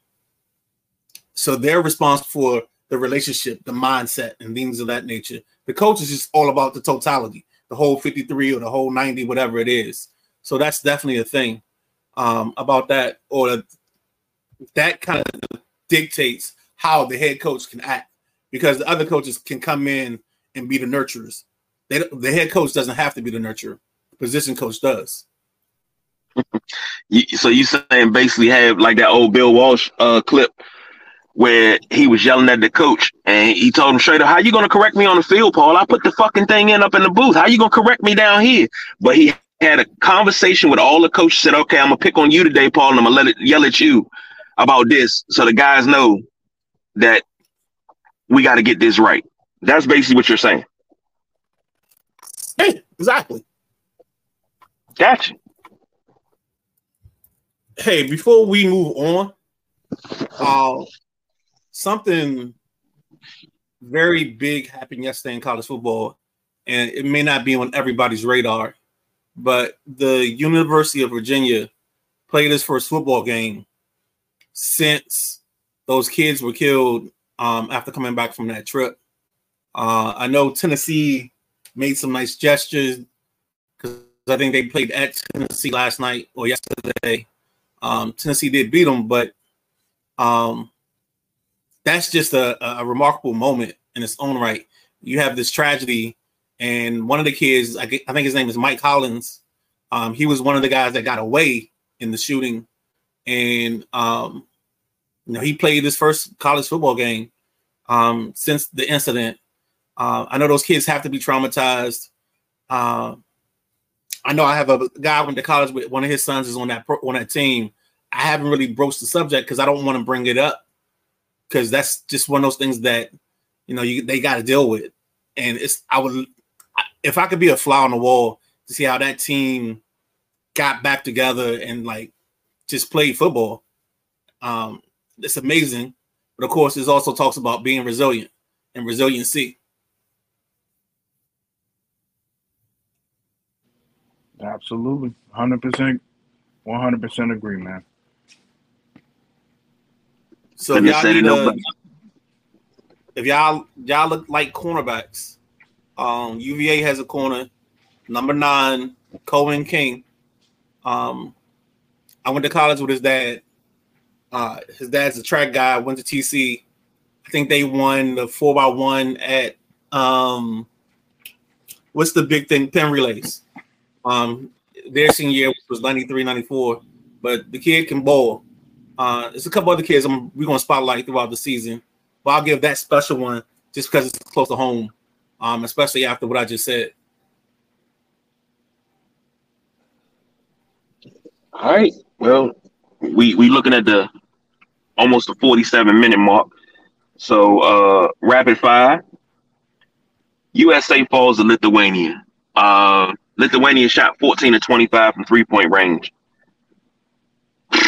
so they're responsible for the relationship, the mindset, and things of that nature. The coach is just all about the totality, the whole 53 or the whole 90, whatever it is. So that's definitely a thing um, about that, or that kind of dictates how the head coach can act because the other coaches can come in and be the nurturers. They, the head coach doesn't have to be the nurturer. Position coach does. So you saying basically have like that old Bill Walsh uh, clip where he was yelling at the coach and he told him straight up, "How you gonna correct me on the field, Paul? I put the fucking thing in up in the booth. How you gonna correct me down here?" But he had a conversation with all the coaches. Said, "Okay, I'm gonna pick on you today, Paul, and I'm gonna let it yell at you about this, so the guys know that we got to get this right." That's basically what you're saying. Hey, exactly. Gotcha. Hey, before we move on, uh, something very big happened yesterday in college football, and it may not be on everybody's radar, but the University of Virginia played its first football game since those kids were killed um, after coming back from that trip. Uh, I know Tennessee made some nice gestures because I think they played at Tennessee last night or yesterday. Um, Tennessee did beat them, but um, that's just a, a remarkable moment in its own right. You have this tragedy, and one of the kids, I, think his name is Mike Hollins. Um, he was one of the guys that got away in the shooting, and um, you know he played his first college football game, um, since the incident. Uh, I know those kids have to be traumatized. Uh, I know I have a guy I went to college with. One of his sons is on that pro, on that team. I haven't really broached the subject because I don't want to bring it up because that's just one of those things that you know you they got to deal with. And it's I would if I could be a fly on the wall to see how that team got back together and like just played football. Um, it's amazing. But of course, it also talks about being resilient and resiliency. Absolutely. 100%. 100% agree, man. So if y'all, need a, if y'all y'all look like cornerbacks, um, UVA has a corner, number nine, Cohen King. Um, I went to college with his dad. Uh, his dad's a track guy. Went to TC. I think they won the four by one at um, what's the big thing? Penn relays. Um, their senior year was 93, 94. But the kid can bowl. Uh, there's a couple other kids I'm, we're gonna spotlight throughout the season, but I'll give that special one just because it's close to home, um, especially after what I just said. All right. Well, we we looking at the almost the 47 minute mark. So uh rapid fire. USA falls to Lithuania. Uh Lithuania shot 14 to 25 from three point range.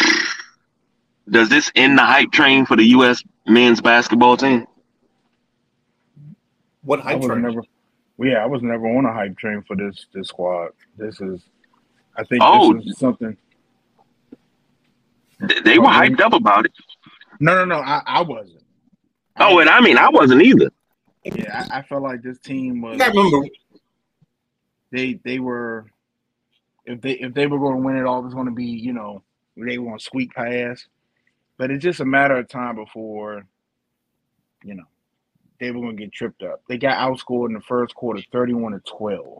Does this end the hype train for the US men's basketball team? What hype train? Never, yeah, I was never on a hype train for this this squad. This is I think oh, this is something they were oh, hyped up about it. No, no, no. I, I wasn't. Oh, and I mean, I wasn't either. Yeah, I, I felt like this team was. I remember. They they were, if they if they were going to win it all, it was going to be you know they were going to squeak past, but it's just a matter of time before, you know, they were going to get tripped up. They got outscored in the first quarter, thirty-one to twelve.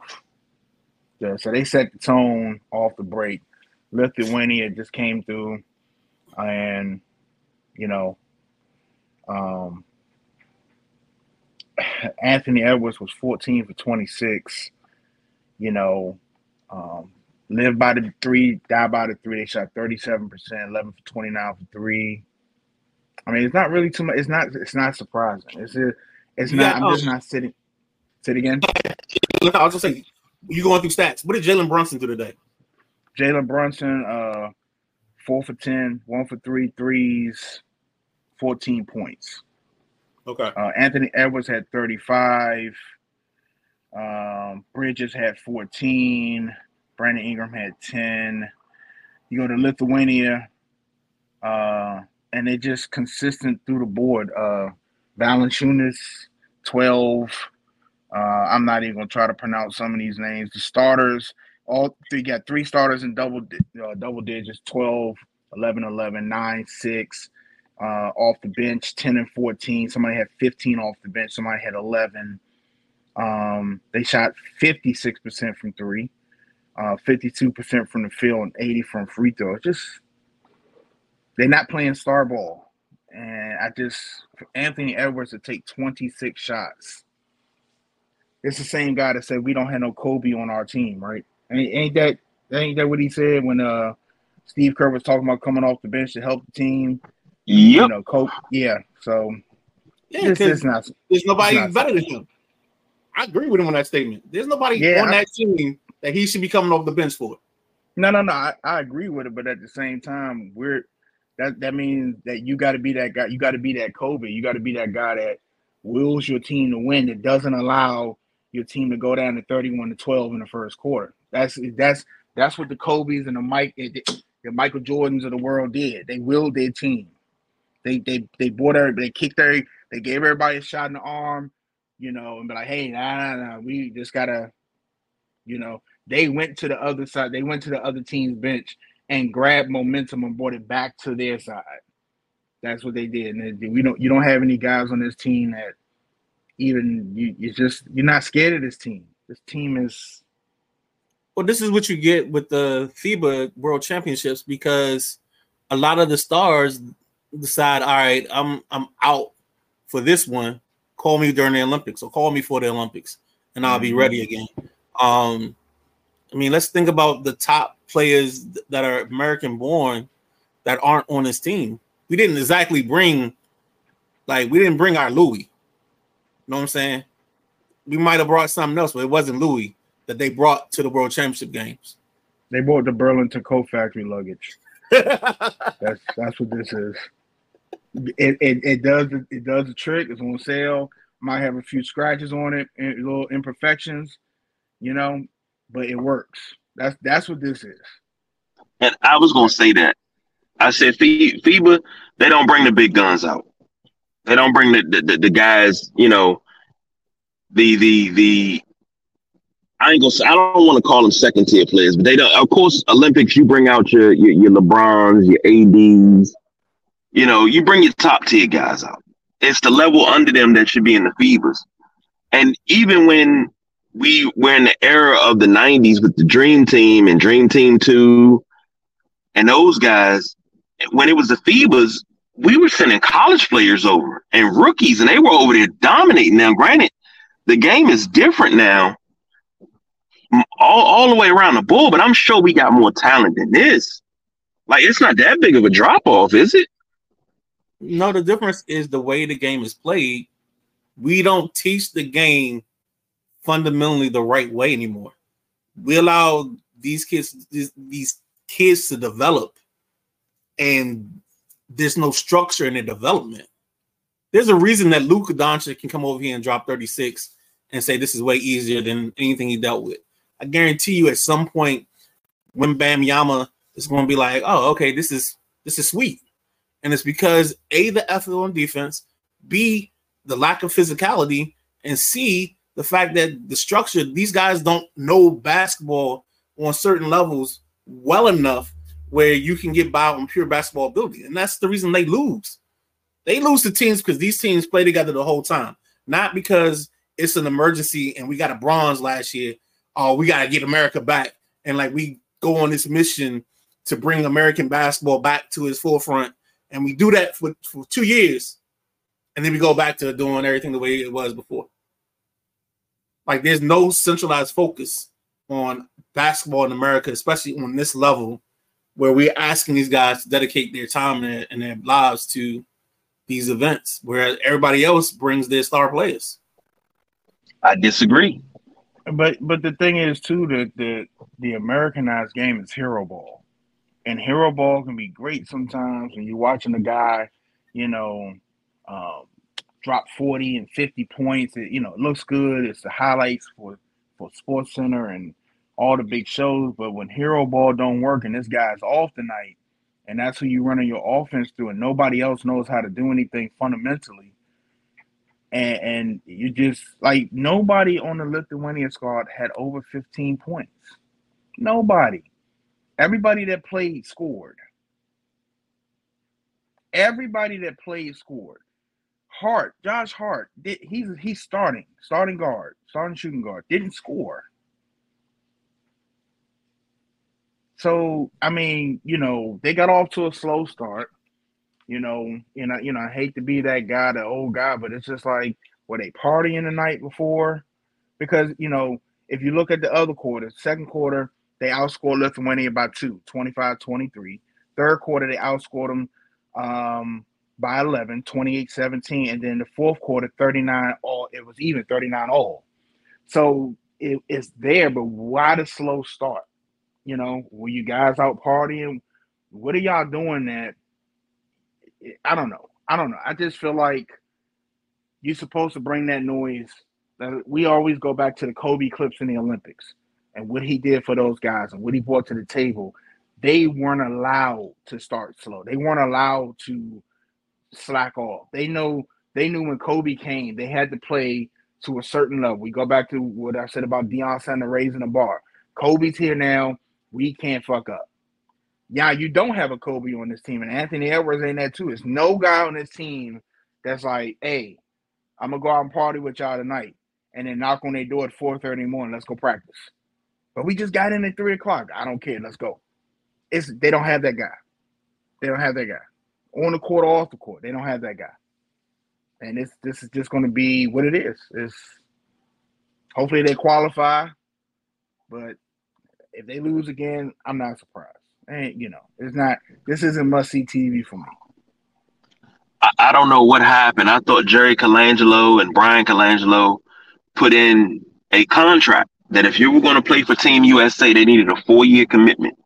Yeah, so they set the tone off the break. Lithuania just came through and you know, um, Anthony Edwards was 14 for 26. You know, um, live by the three, die by the three. They shot 37%, 11 for 29 for three. I mean, it's not really too much. It's not. It's not surprising. It's a, It's not. I'm just not sitting. Sit again. I was just saying, you going through stats. What did Jalen Brunson do today? Jalen Brunson, uh, four for 10, one for three threes, 14 points. Okay. Uh, Anthony Edwards had 35. Um, Bridges had 14. Brandon Ingram had 10. You go to Lithuania, uh, and they just consistent through the board. Uh, Valanciunas, 12. Uh, I'm not even to try to pronounce some of these names. The starters, all three got three starters in double uh, double digits 12 11 11 9 6 uh, off the bench 10 and 14 somebody had 15 off the bench somebody had 11 um, they shot 56% from three uh, 52% from the field and 80 from free throw just they're not playing star ball and i just anthony edwards to take 26 shots it's the same guy that said we don't have no kobe on our team right Ain't, ain't that ain't that what he said when uh Steve Kerr was talking about coming off the bench to help the team? Yep. You know, coach. Yeah. So yeah, this is not. There's nobody not better than him. I agree with him on that statement. There's nobody yeah, on I, that team that he should be coming off the bench for. No, no, no. I, I agree with it, but at the same time, we're that that means that you got to be that guy. You got to be that Kobe. You got to be that guy that wills your team to win. That doesn't allow your team to go down to 31 to 12 in the first quarter. That's that's that's what the Kobe's and the Mike the Michael Jordans of the world did. They willed their team. They they they bought her, they kicked her, they gave everybody a shot in the arm, you know, and be like, hey, nah, nah, nah, we just gotta, you know, they went to the other side, they went to the other team's bench and grabbed momentum and brought it back to their side. That's what they did. And we don't you don't have any guys on this team that even you you just you're not scared of this team. This team is well, this is what you get with the FIBA World Championships because a lot of the stars decide, all right, I'm I'm out for this one, call me during the Olympics or call me for the Olympics, and I'll be ready again. Um, I mean, let's think about the top players that are American born that aren't on this team. We didn't exactly bring, like, we didn't bring our Louis. You know what I'm saying? We might have brought something else, but it wasn't Louis that they brought to the World Championship games. They brought the Burlington Coat Factory luggage. that's that's what this is. It, it, it does it does the trick. It's on sale. Might have a few scratches on it and little imperfections, you know, but it works. That's that's what this is. And I was gonna say that. I said FIBA, they don't bring the big guns out. They don't bring the, the, the guys, you know, the the the I ain't gonna say I don't want to call them second tier players, but they don't of course Olympics you bring out your your, your LeBrons, your ADs, you know, you bring your top tier guys out. It's the level under them that should be in the FIBAs. And even when we were in the era of the 90s with the Dream Team and Dream Team 2 and those guys, when it was the FIBAs, we were sending college players over and rookies, and they were over there dominating. Now, granted, the game is different now, all, all the way around the bull, but I'm sure we got more talent than this. Like, it's not that big of a drop off, is it? No, the difference is the way the game is played. We don't teach the game fundamentally the right way anymore. We allow these kids these, kids to develop, and there's no structure in their development. There's a reason that Luka Doncic can come over here and drop 36 and say this is way easier than anything he dealt with. I guarantee you, at some point, when Bam Yama is going to be like, "Oh, okay, this is this is sweet," and it's because a the effort on defense, b the lack of physicality, and c the fact that the structure these guys don't know basketball on certain levels well enough where you can get by on pure basketball ability, and that's the reason they lose. They lose to teams because these teams play together the whole time, not because it's an emergency and we got a bronze last year. Oh, we got to get America back, and like we go on this mission to bring American basketball back to its forefront, and we do that for, for two years, and then we go back to doing everything the way it was before. Like there's no centralized focus on basketball in America, especially on this level, where we're asking these guys to dedicate their time and their, and their lives to these events, whereas everybody else brings their star players. I disagree. But but the thing is too that the the Americanized game is hero ball, and hero ball can be great sometimes when you're watching a guy, you know, um, drop forty and fifty points. It, you know, it looks good. It's the highlights for for Sports Center and all the big shows. But when hero ball don't work and this guy's off tonight, and that's who you're running your offense through, and nobody else knows how to do anything fundamentally and, and you just like nobody on the Lithuania squad had over 15 points. Nobody. Everybody that played scored. Everybody that played scored. Hart, Josh Hart, did, he's he's starting, starting guard, starting shooting guard, didn't score. So I mean, you know, they got off to a slow start you know, you know, you know, I hate to be that guy, the old guy, but it's just like were they partying the night before? Because you know, if you look at the other quarter, second quarter, they outscored Lithuania by two, 25-23. Third quarter, they outscored them um, by 11, 28-17. And then the fourth quarter, 39 all. It was even 39 all. So it, it's there, but why the slow start? You know, were you guys out partying? What are y'all doing that I don't know. I don't know. I just feel like you're supposed to bring that noise. We always go back to the Kobe clips in the Olympics and what he did for those guys and what he brought to the table. They weren't allowed to start slow. They weren't allowed to slack off. They know they knew when Kobe came, they had to play to a certain level. We go back to what I said about Deion Sanders raising the bar. Kobe's here now. We can't fuck up. Yeah, you don't have a Kobe on this team, and Anthony Edwards ain't that too. It's no guy on this team that's like, hey, I'm gonna go out and party with y'all tonight, and then knock on their door at 4:30 in the morning. Let's go practice. But we just got in at three o'clock. I don't care. Let's go. It's they don't have that guy. They don't have that guy on the court or off the court. They don't have that guy. and this this is just going to be what it is. It's hopefully they qualify, but if they lose again, I'm not surprised. And you know, it's not. This isn't must see TV for me. I don't know what happened. I thought Jerry Colangelo and Bryan Colangelo put in a contract that if you were going to play for Team USA, they needed a four year commitment.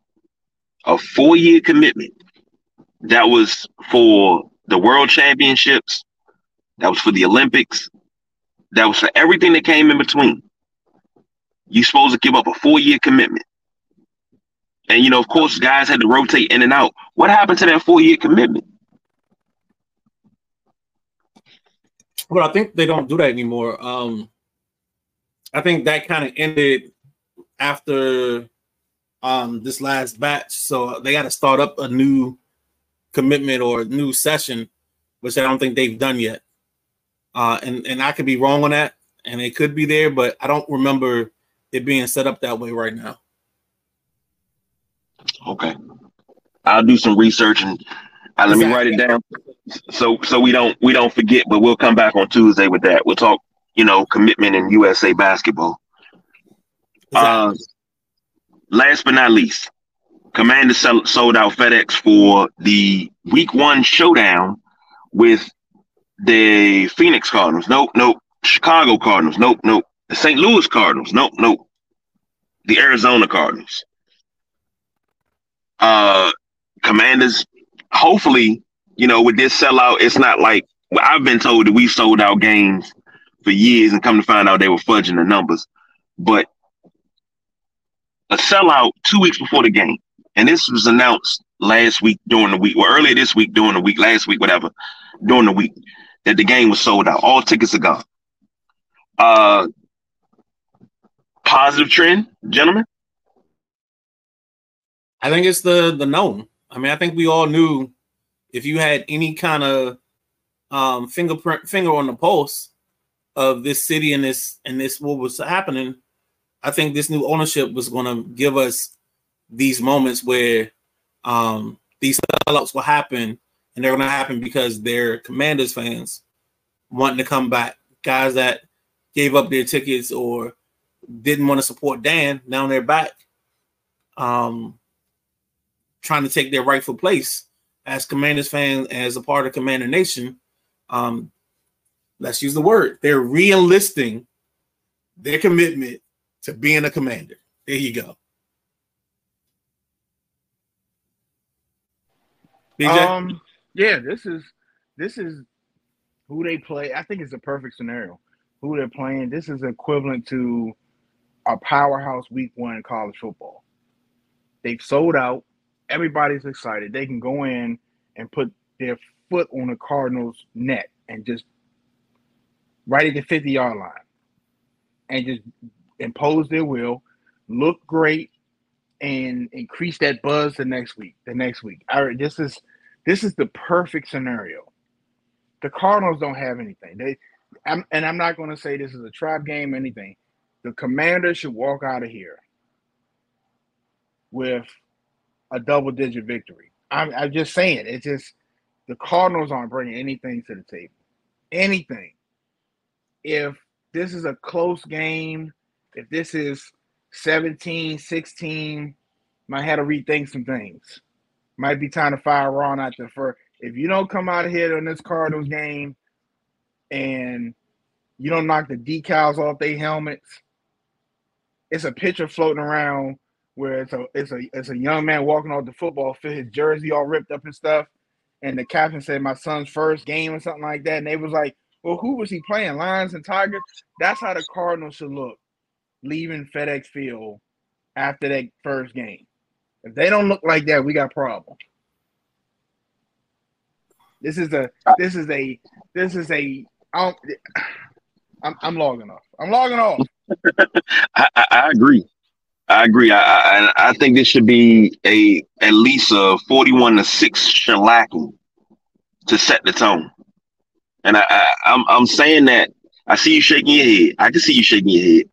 A four year commitment that was for the World Championships, that was for the Olympics, that was for everything that came in between. You're supposed to give up a four year commitment. And, you know, of course, guys had to rotate in and out. What happened to that four year commitment? Well, I think they don't do that anymore. Um, I think that kind of ended after um, this last batch. So they got to start up a new commitment or new session, which I don't think they've done yet. Uh, and and I could be wrong on that, and it could be there, but I don't remember it being set up that way right now. Okay, I'll do some research and uh, let me write it down so so we don't we don't forget. But we'll come back on Tuesday with that. We'll talk, you know, commitment in USA basketball. Uh, last but not least, Commander sold out FedEx for the week one showdown with the Phoenix Cardinals. Nope, nope. Chicago Cardinals. Nope, nope. The St. Louis Cardinals. Nope, nope. The Arizona Cardinals. Uh, Commanders. Hopefully, you know, with this sellout, it's not like well, I've been told that we sold out games for years, and come to find out they were fudging the numbers. But a sellout two weeks before the game and this was announced last week during the week, or earlier this week during the week, last week, whatever, during the week, that the game was sold out. All tickets are gone. Uh, positive trend, gentlemen. I think it's the the known. I mean, I think we all knew if you had any kind of um, fingerprint finger on the pulse of this city and this and this what was happening, I think this new ownership was going to give us these moments where um, these sellouts will happen, and they're going to happen because they're Commanders fans wanting to come back, guys that gave up their tickets or didn't want to support Dan. Now they're back, um, trying to take their rightful place as Commanders fans, as a part of Commander Nation. Um, let's use the word. They're re-enlisting their commitment to being a commander. There you go. Um, yeah, this is this is who they play. I think it's a perfect scenario. Who they're playing. This is equivalent to a powerhouse week one college football. They've sold out. Everybody's excited. They can go in and put their foot on the Cardinals' net and just right at the 50 yard line and just impose their will, look great, and increase that buzz the next week. The next week. I, this is this is the perfect scenario. The Cardinals don't have anything. They, I'm, and I'm not going to say this is a trap game, or anything. The Commanders should walk out of here with a double-digit victory. I'm, I'm just saying. It's just the Cardinals aren't bringing anything to the table. Anything. If this is a close game, if this is 17, 16, might have to rethink some things. Might be time to fire Ron out there for if you don't come out ahead in this Cardinals game and you don't knock the decals off their helmets, it's a picture floating around where it's a it's a it's a young man walking off the football field, his jersey all ripped up and stuff. And the captain said, My son's first game or something like that. And they was like, Well, who was he playing? Lions and Tigers? That's how the Cardinals should look leaving FedEx Field after that first game. If they don't look like that, we got problems. This is a this is a this is a I'm I'm logging off. I'm logging off. I, I, I, agree. I agree. I, I, I think this should be a at least a forty-one to six shellacking to set the tone. And I, I I'm I'm saying that I see you shaking your head. I can see you shaking your head,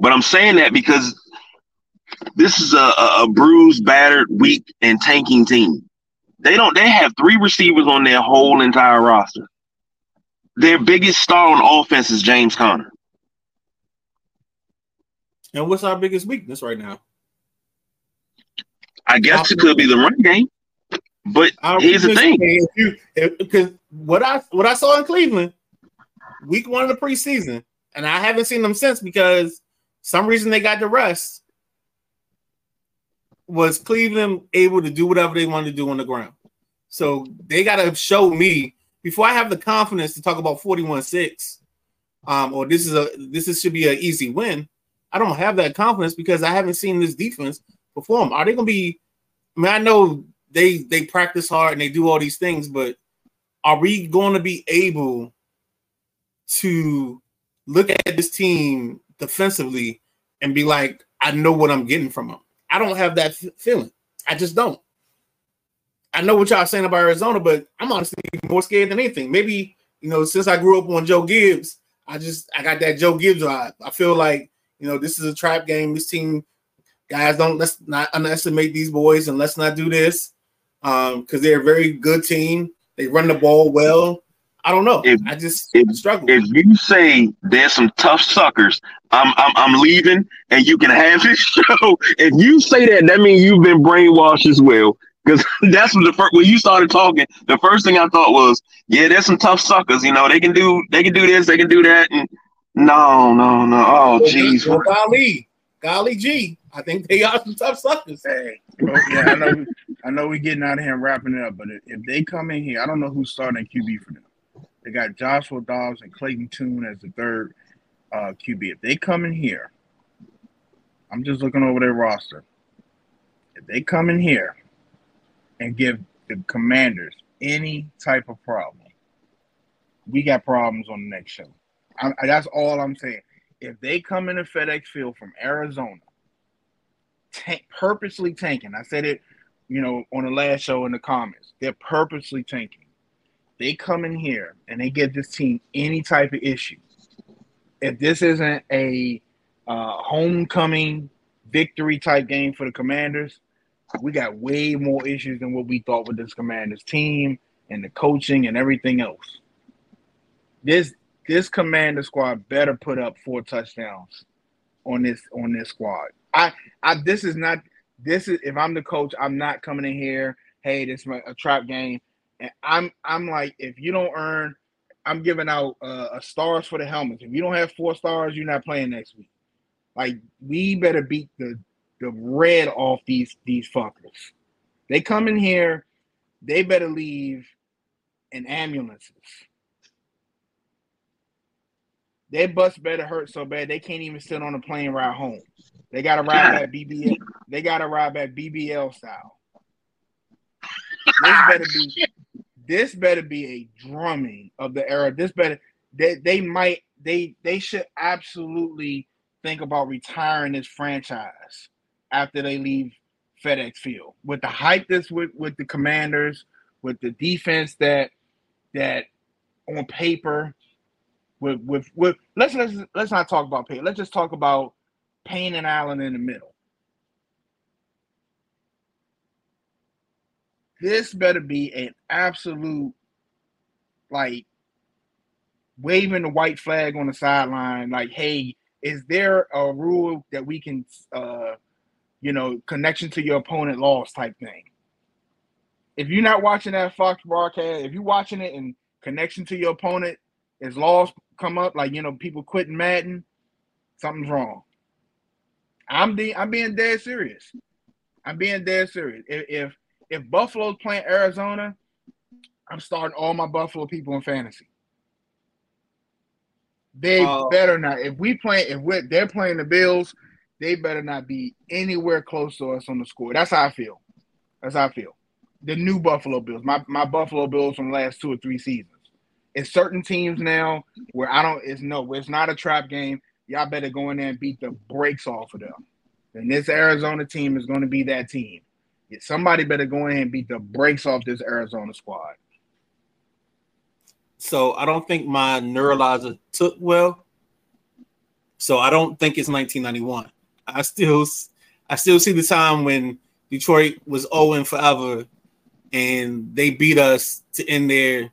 but I'm saying that because this is a, a, a bruised, battered, weak, and tanking team. They don't. They have three receivers on their whole entire roster. their biggest star on offense is James Conner. And what's our biggest weakness right now? I guess it could be the run game. But Our here's the thing. if you- if- Because what I what I saw in Cleveland, week one of the preseason, and I haven't seen them since because some reason they got the rest. Was Cleveland able to do whatever they wanted to do on the ground? So they got to show me before I have the confidence to talk about 41-6, um, or this is a this is, should be an easy win. I don't have that confidence because I haven't seen this defense perform. Are they going to be? I mean, I know they they practice hard and they do all these things, but are we going to be able to look at this team defensively and be like, I know what I'm getting from them? I don't have that f- feeling. I just don't. I know what y'all saying about Arizona, but I'm honestly more scared than anything. Maybe you know, since I grew up on Joe Gibbs, I just I got that Joe Gibbs vibe. I feel like you know this is a trap game. This team, guys, don't let's not underestimate these boys and let's not do this um because they're a very good team. They run the ball well. I don't know. If- I just if- struggle. If you say there's some tough suckers, I'm I'm I'm leaving and you can have this show. If you say that, that means you've been brainwashed as well. Because that's what the first when you started talking, the first thing I thought was, yeah, there's some tough suckers. You know, they can do they can do this, they can do that, and no, no, no. Oh, jeez. Well, golly, gee, I think they are some tough suckers. Hey, well, I know. I know we're getting out of here and wrapping it up, but if, if they come in here, I don't know who's starting QB for them. They got Joshua Dobbs and Clayton Tune as the third uh, QB. If they come in here, I'm just looking over their roster. If they come in here and give the Commanders any type of problem, we got problems on the next show. I, I- that's all I'm saying. If they come into FedEx Field from Arizona, tank, purposely tanking. I said it, you know, on the last show in the comments. They're purposely tanking. They come in here and they get this team any type of issue. If this isn't a uh, homecoming victory type game for the Commanders, we got way more issues than what we thought with this Commanders team and the coaching and everything else. This this Commander squad better put up four touchdowns on this on this squad. I I this is not this is if I'm the coach, I'm not coming in here. Hey, this is my- a trap game, and I'm I'm like if you don't earn, I'm giving out uh, a stars for the helmets. If you don't have four stars, you're not playing next week. Like we better beat the the red off these these fuckers. They come in here, they better leave in ambulances. Their bus better hurt so bad they can't even sit on a plane ride home. They gotta ride back BBL. They gotta ride back BBL style. This better be this better be a drumming of the era. This better they they might they they should absolutely think about retiring this franchise after they leave FedEx Field. With the hype that's with with the commanders, with the defense that that on paper with with with let's let's let's not talk about Payne. Let's just talk about Payne and Allen in the middle. This better be an absolute like waving the white flag on the sideline, like, hey, is there a rule that we can uh you know connection to your opponent loss type thing? If you're not watching that Fox broadcast, if you're watching it and connection to your opponent is laws come up, like you know, people quitting Madden, something's wrong. I'm being I'm being dead serious. I'm being dead serious. If if, if Buffalo's playing Arizona, I'm starting all my Buffalo people in fantasy. They Uh, better not. If we play, if we're, they're playing the Bills, they better not be anywhere close to us on the score. That's how I feel. That's how I feel. The new Buffalo Bills, my my Buffalo Bills from the last two or three seasons. It's certain teams now where I don't. It's no. It's not a trap game. Y'all better go in there and beat the brakes off of them. And this Arizona team is going to be that team. Somebody better go in and beat the brakes off this Arizona squad. So I don't think my neuralizer took well. So I don't think it's 1991. I still I still see the time when Detroit was 0 and forever and they beat us to end their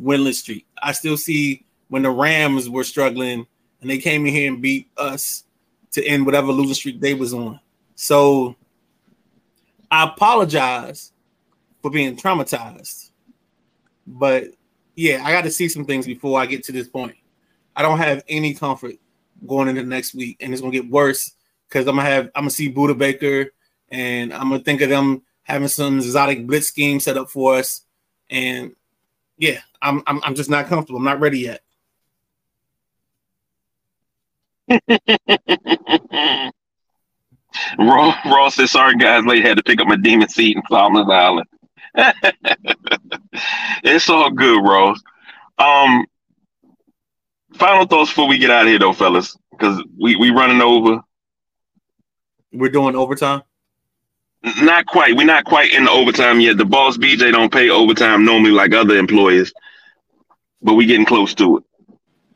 winless streak. I still see when the Rams were struggling and they came in here and beat us to end whatever losing streak they was on. So I apologize for being traumatized. But yeah, I got to see some things before I get to this point. I don't have any comfort going into next week, and it's gonna get worse because I'm gonna have I'm gonna see Budda Baker, and I'm gonna think of them having some exotic blitz scheme set up for us, and yeah, I'm I'm, I'm just not comfortable. I'm not ready yet. Ross, Ross said, "Sorry guys, late had to pick up my demon seat in Solomon Island." it's all good, Ross. Um, final thoughts before we get out of here, though, fellas, because we we running over. We're doing overtime. Not quite. We're not quite in the overtime yet. The boss BJ don't pay overtime normally like other employers, but we're getting close to it.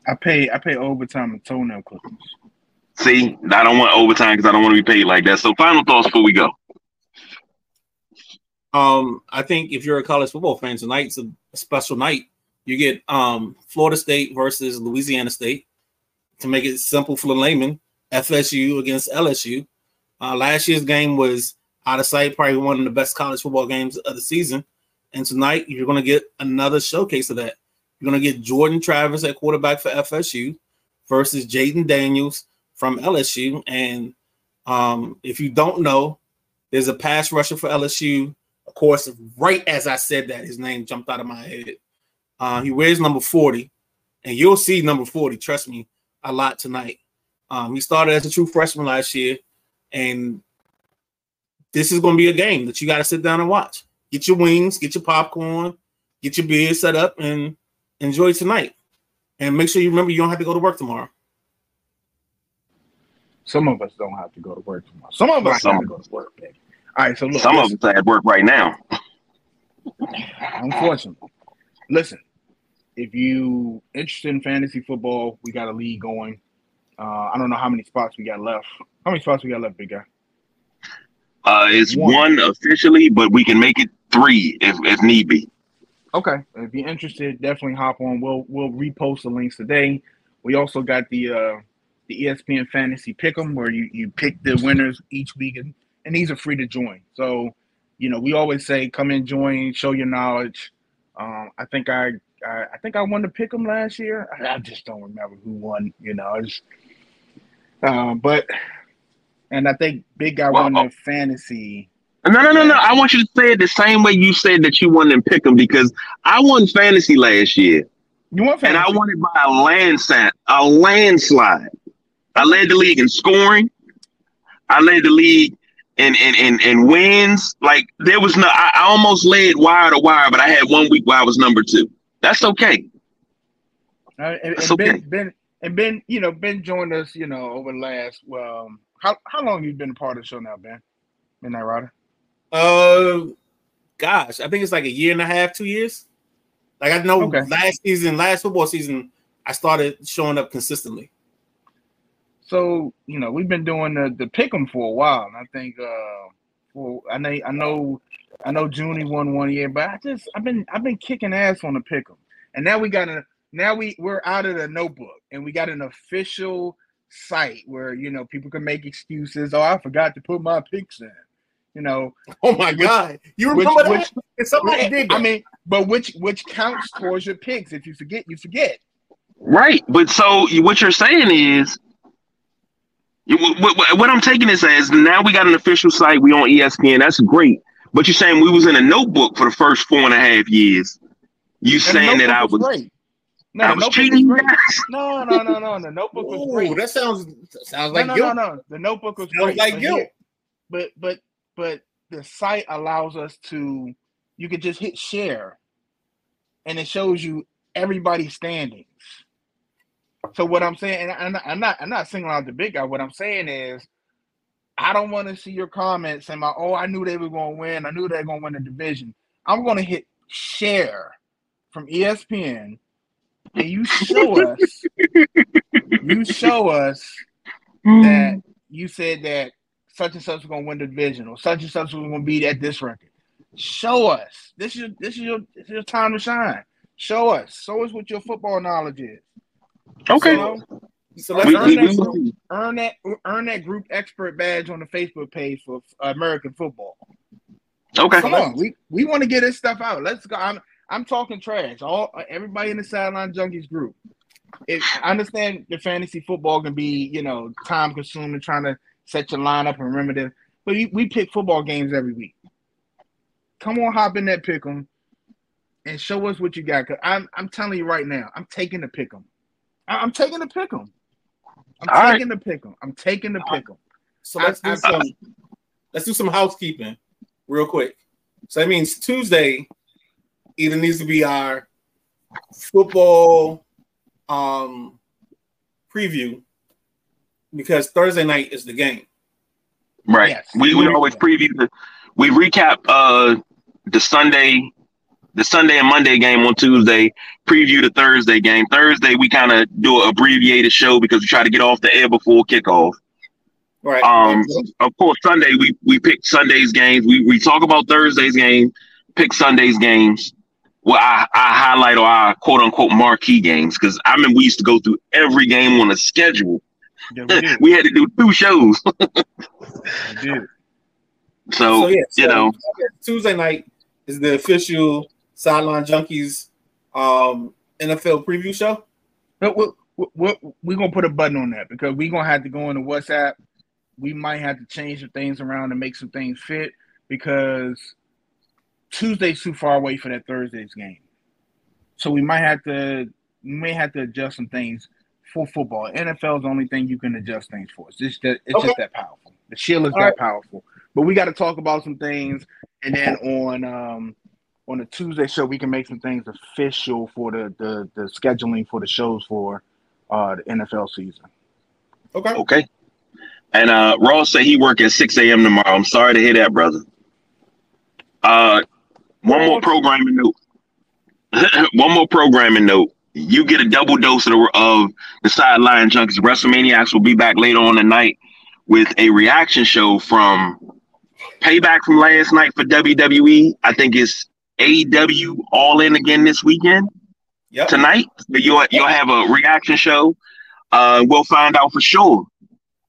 I pay I pay overtime and toenail clippings. See, I don't want overtime because I don't want to be paid like that. So, final thoughts before we go. Um, I think if you're a college football fan, tonight's a, a special night. You get um Florida State versus Louisiana State. To make it simple for the layman, FSU against LSU. Uh, last year's game was out of sight, probably one of the best college football games of the season. And tonight, you're going to get another showcase of that. You're going to get Jordan Travis at quarterback for FSU versus Jayden Daniels from LSU. And um, if you don't know, there's a pass rusher for LSU. Of course, right as I said that, his name jumped out of my head. Uh, he wears number 40, and you'll see number 40, trust me, a lot tonight. Um, he started as a true freshman last year, and this is going to be a game that you got to sit down and watch. Get your wings, get your popcorn, get your beer set up, and enjoy tonight. And make sure you remember you don't have to go to work tomorrow. Some of us don't have to go to work tomorrow. Some of us have to go to work, baby. All right, so look, some listen. of us are at work right now. Unfortunately, listen. If you interested in fantasy football, we got a league going. Uh, I don't know how many spots we got left. How many spots we got left, big guy? Uh, it's one. one officially, but we can make it three if, if need be. Okay, if you're interested, definitely hop on. We'll we'll repost the links today. We also got the uh, the ESPN Fantasy Pick'em where you you pick the winners each week, and, and these are free to join. So, you know, we always say come and join, show your knowledge. Um, I think I, I, I think I won the Pick'em last year. I, I, just don't remember who won. You know, just, uh, but and I think Big Guy well, won the fantasy. No, no, no, no. I want you to say it the same way you said that you won in Pick'em because I won fantasy last year. You won fantasy? And I won it by a landslide. A landslide. I led the league in scoring. I led the league in in in, in wins. Like there was no, I, I almost led wire to wire, but I had one week where I was number two. That's okay. Uh, and, That's and okay. Ben, ben, and Ben, you know, Ben joined us, you know, over the last. Well, um, how how long you been a part of the show now, Ben? Midnight Rider. Uh, gosh, I think it's like a year and a half, two years. Like I know okay. last season, last football season, I started showing up consistently. So you know, we've been doing the the pick'em for a while, and I think uh, well, I know I know I know Junie won one year, but I just I've been I've been kicking ass on the pick'em, and now we got a now we we're out of the notebook, and we got an official site where you know people can make excuses. Oh, I forgot to put my picks in. You know. Oh my which, God! You remember which, that? Which, somebody did. I mean, but which which counts towards your picks? If you forget, you forget. Right, but so what you're saying is what, what I'm taking this as now we got an official site. We on ESPN. That's great. But you're saying we was in a notebook for the first four and a half years. You saying that I was, great. No, I was cheating? No, no, no, no. The notebook was great. That sounds sounds like no, guilt. No, no, no. The notebook was sounds great. like guilt. Here, but but but the site allows us to. You could just hit share, and it shows you everybody's standings. So what I'm saying, and I'm not, I'm not, I'm not singling out the big guy. What I'm saying is, I don't want to see your comments saying, "My "Oh, I knew they were going to win. I knew they were going to win the division." I'm going to hit share from ESPN, and you show us, you show us hmm. that you said that such and such was going to win the division, or such and such was going to be at this record. Show us. This is this is your this is your time to shine. Show us. Show us what your football knowledge is. Okay. You know? So let's We- earn, we- that we- earn that earn that group expert badge on the Facebook page for American football. Okay. Come on, we we want to get this stuff out. Let's go. I'm I'm talking trash. All everybody in the sideline junkies group. If I understand the fantasy football can be you know time consuming, trying to set your lineup and remember this, but we, we pick football games every week. Come on, hop in that pick 'em and show us what you got. Cause I'm I'm telling you right now, I'm taking the pick 'em. I- I'm taking the pick 'em. I'm All right. taking the pick 'em. I'm taking the pick 'em. So let's do I- I- some let's do some housekeeping real quick. So that means Tuesday either needs to be our football um preview because Thursday night is the game. Right. Yes. We we always preview the we recap uh the Sunday the Sunday and Monday game on Tuesday, preview the Thursday game. Thursday we kind of do an abbreviated show because we try to get off the air before kickoff. Right. Um of course Sunday we we pick Sunday's games. We we talk about Thursday's game, pick Sunday's games. Well, I, I highlight our quote unquote marquee games because I remember we used to go through every game on the schedule. Yeah, we we had to do two shows. So, so yeah, so you know, Tuesday night is the official sideline junkies um NFL preview show. But we're, we're, we're gonna put a button on that because we're gonna have to go into WhatsApp. We might have to change some things around and make some things fit because Tuesday's too far away for that Thursday's game. So we might have to we may have to adjust some things for football. NFL is the only thing you can adjust things for. It's just that it's Okay. just that powerful. The shield is All that right. powerful. But we got to talk about some things, and then on um on the Tuesday show we can make some things official for the the, the scheduling for the shows for uh the NFL season. Okay. Okay. And uh Ross said he work at 6 a.m. tomorrow. I'm sorry to hear that, brother. Uh one more programming note. one more programming note. You get a double dose of the, of the sideline junkies. WrestleManiacs will be back later on tonight with a reaction show from payback from last night for WWE. I think it's AEW all in again this weekend Yep. tonight. You'll you'll have a reaction show. Uh, we'll find out for sure.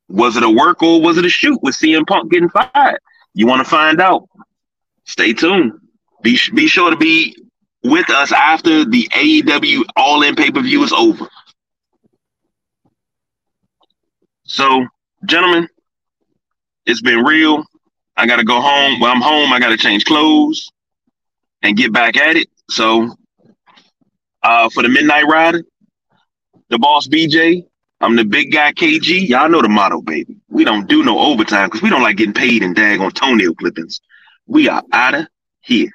Was it a work or was it a shoot with CM Punk getting fired? You want to find out? Stay tuned. Be be sure to be with us after the AEW All In pay per view is over. So, gentlemen, it's been real. I gotta go home. Well, I'm home. I gotta change clothes and get back at it. So, uh, for the Midnight Rider, the boss BJ, I'm the big guy KG. Y'all know the motto, baby. We don't do no overtime because we don't like getting paid in daggone toenail clippings. We are out of here.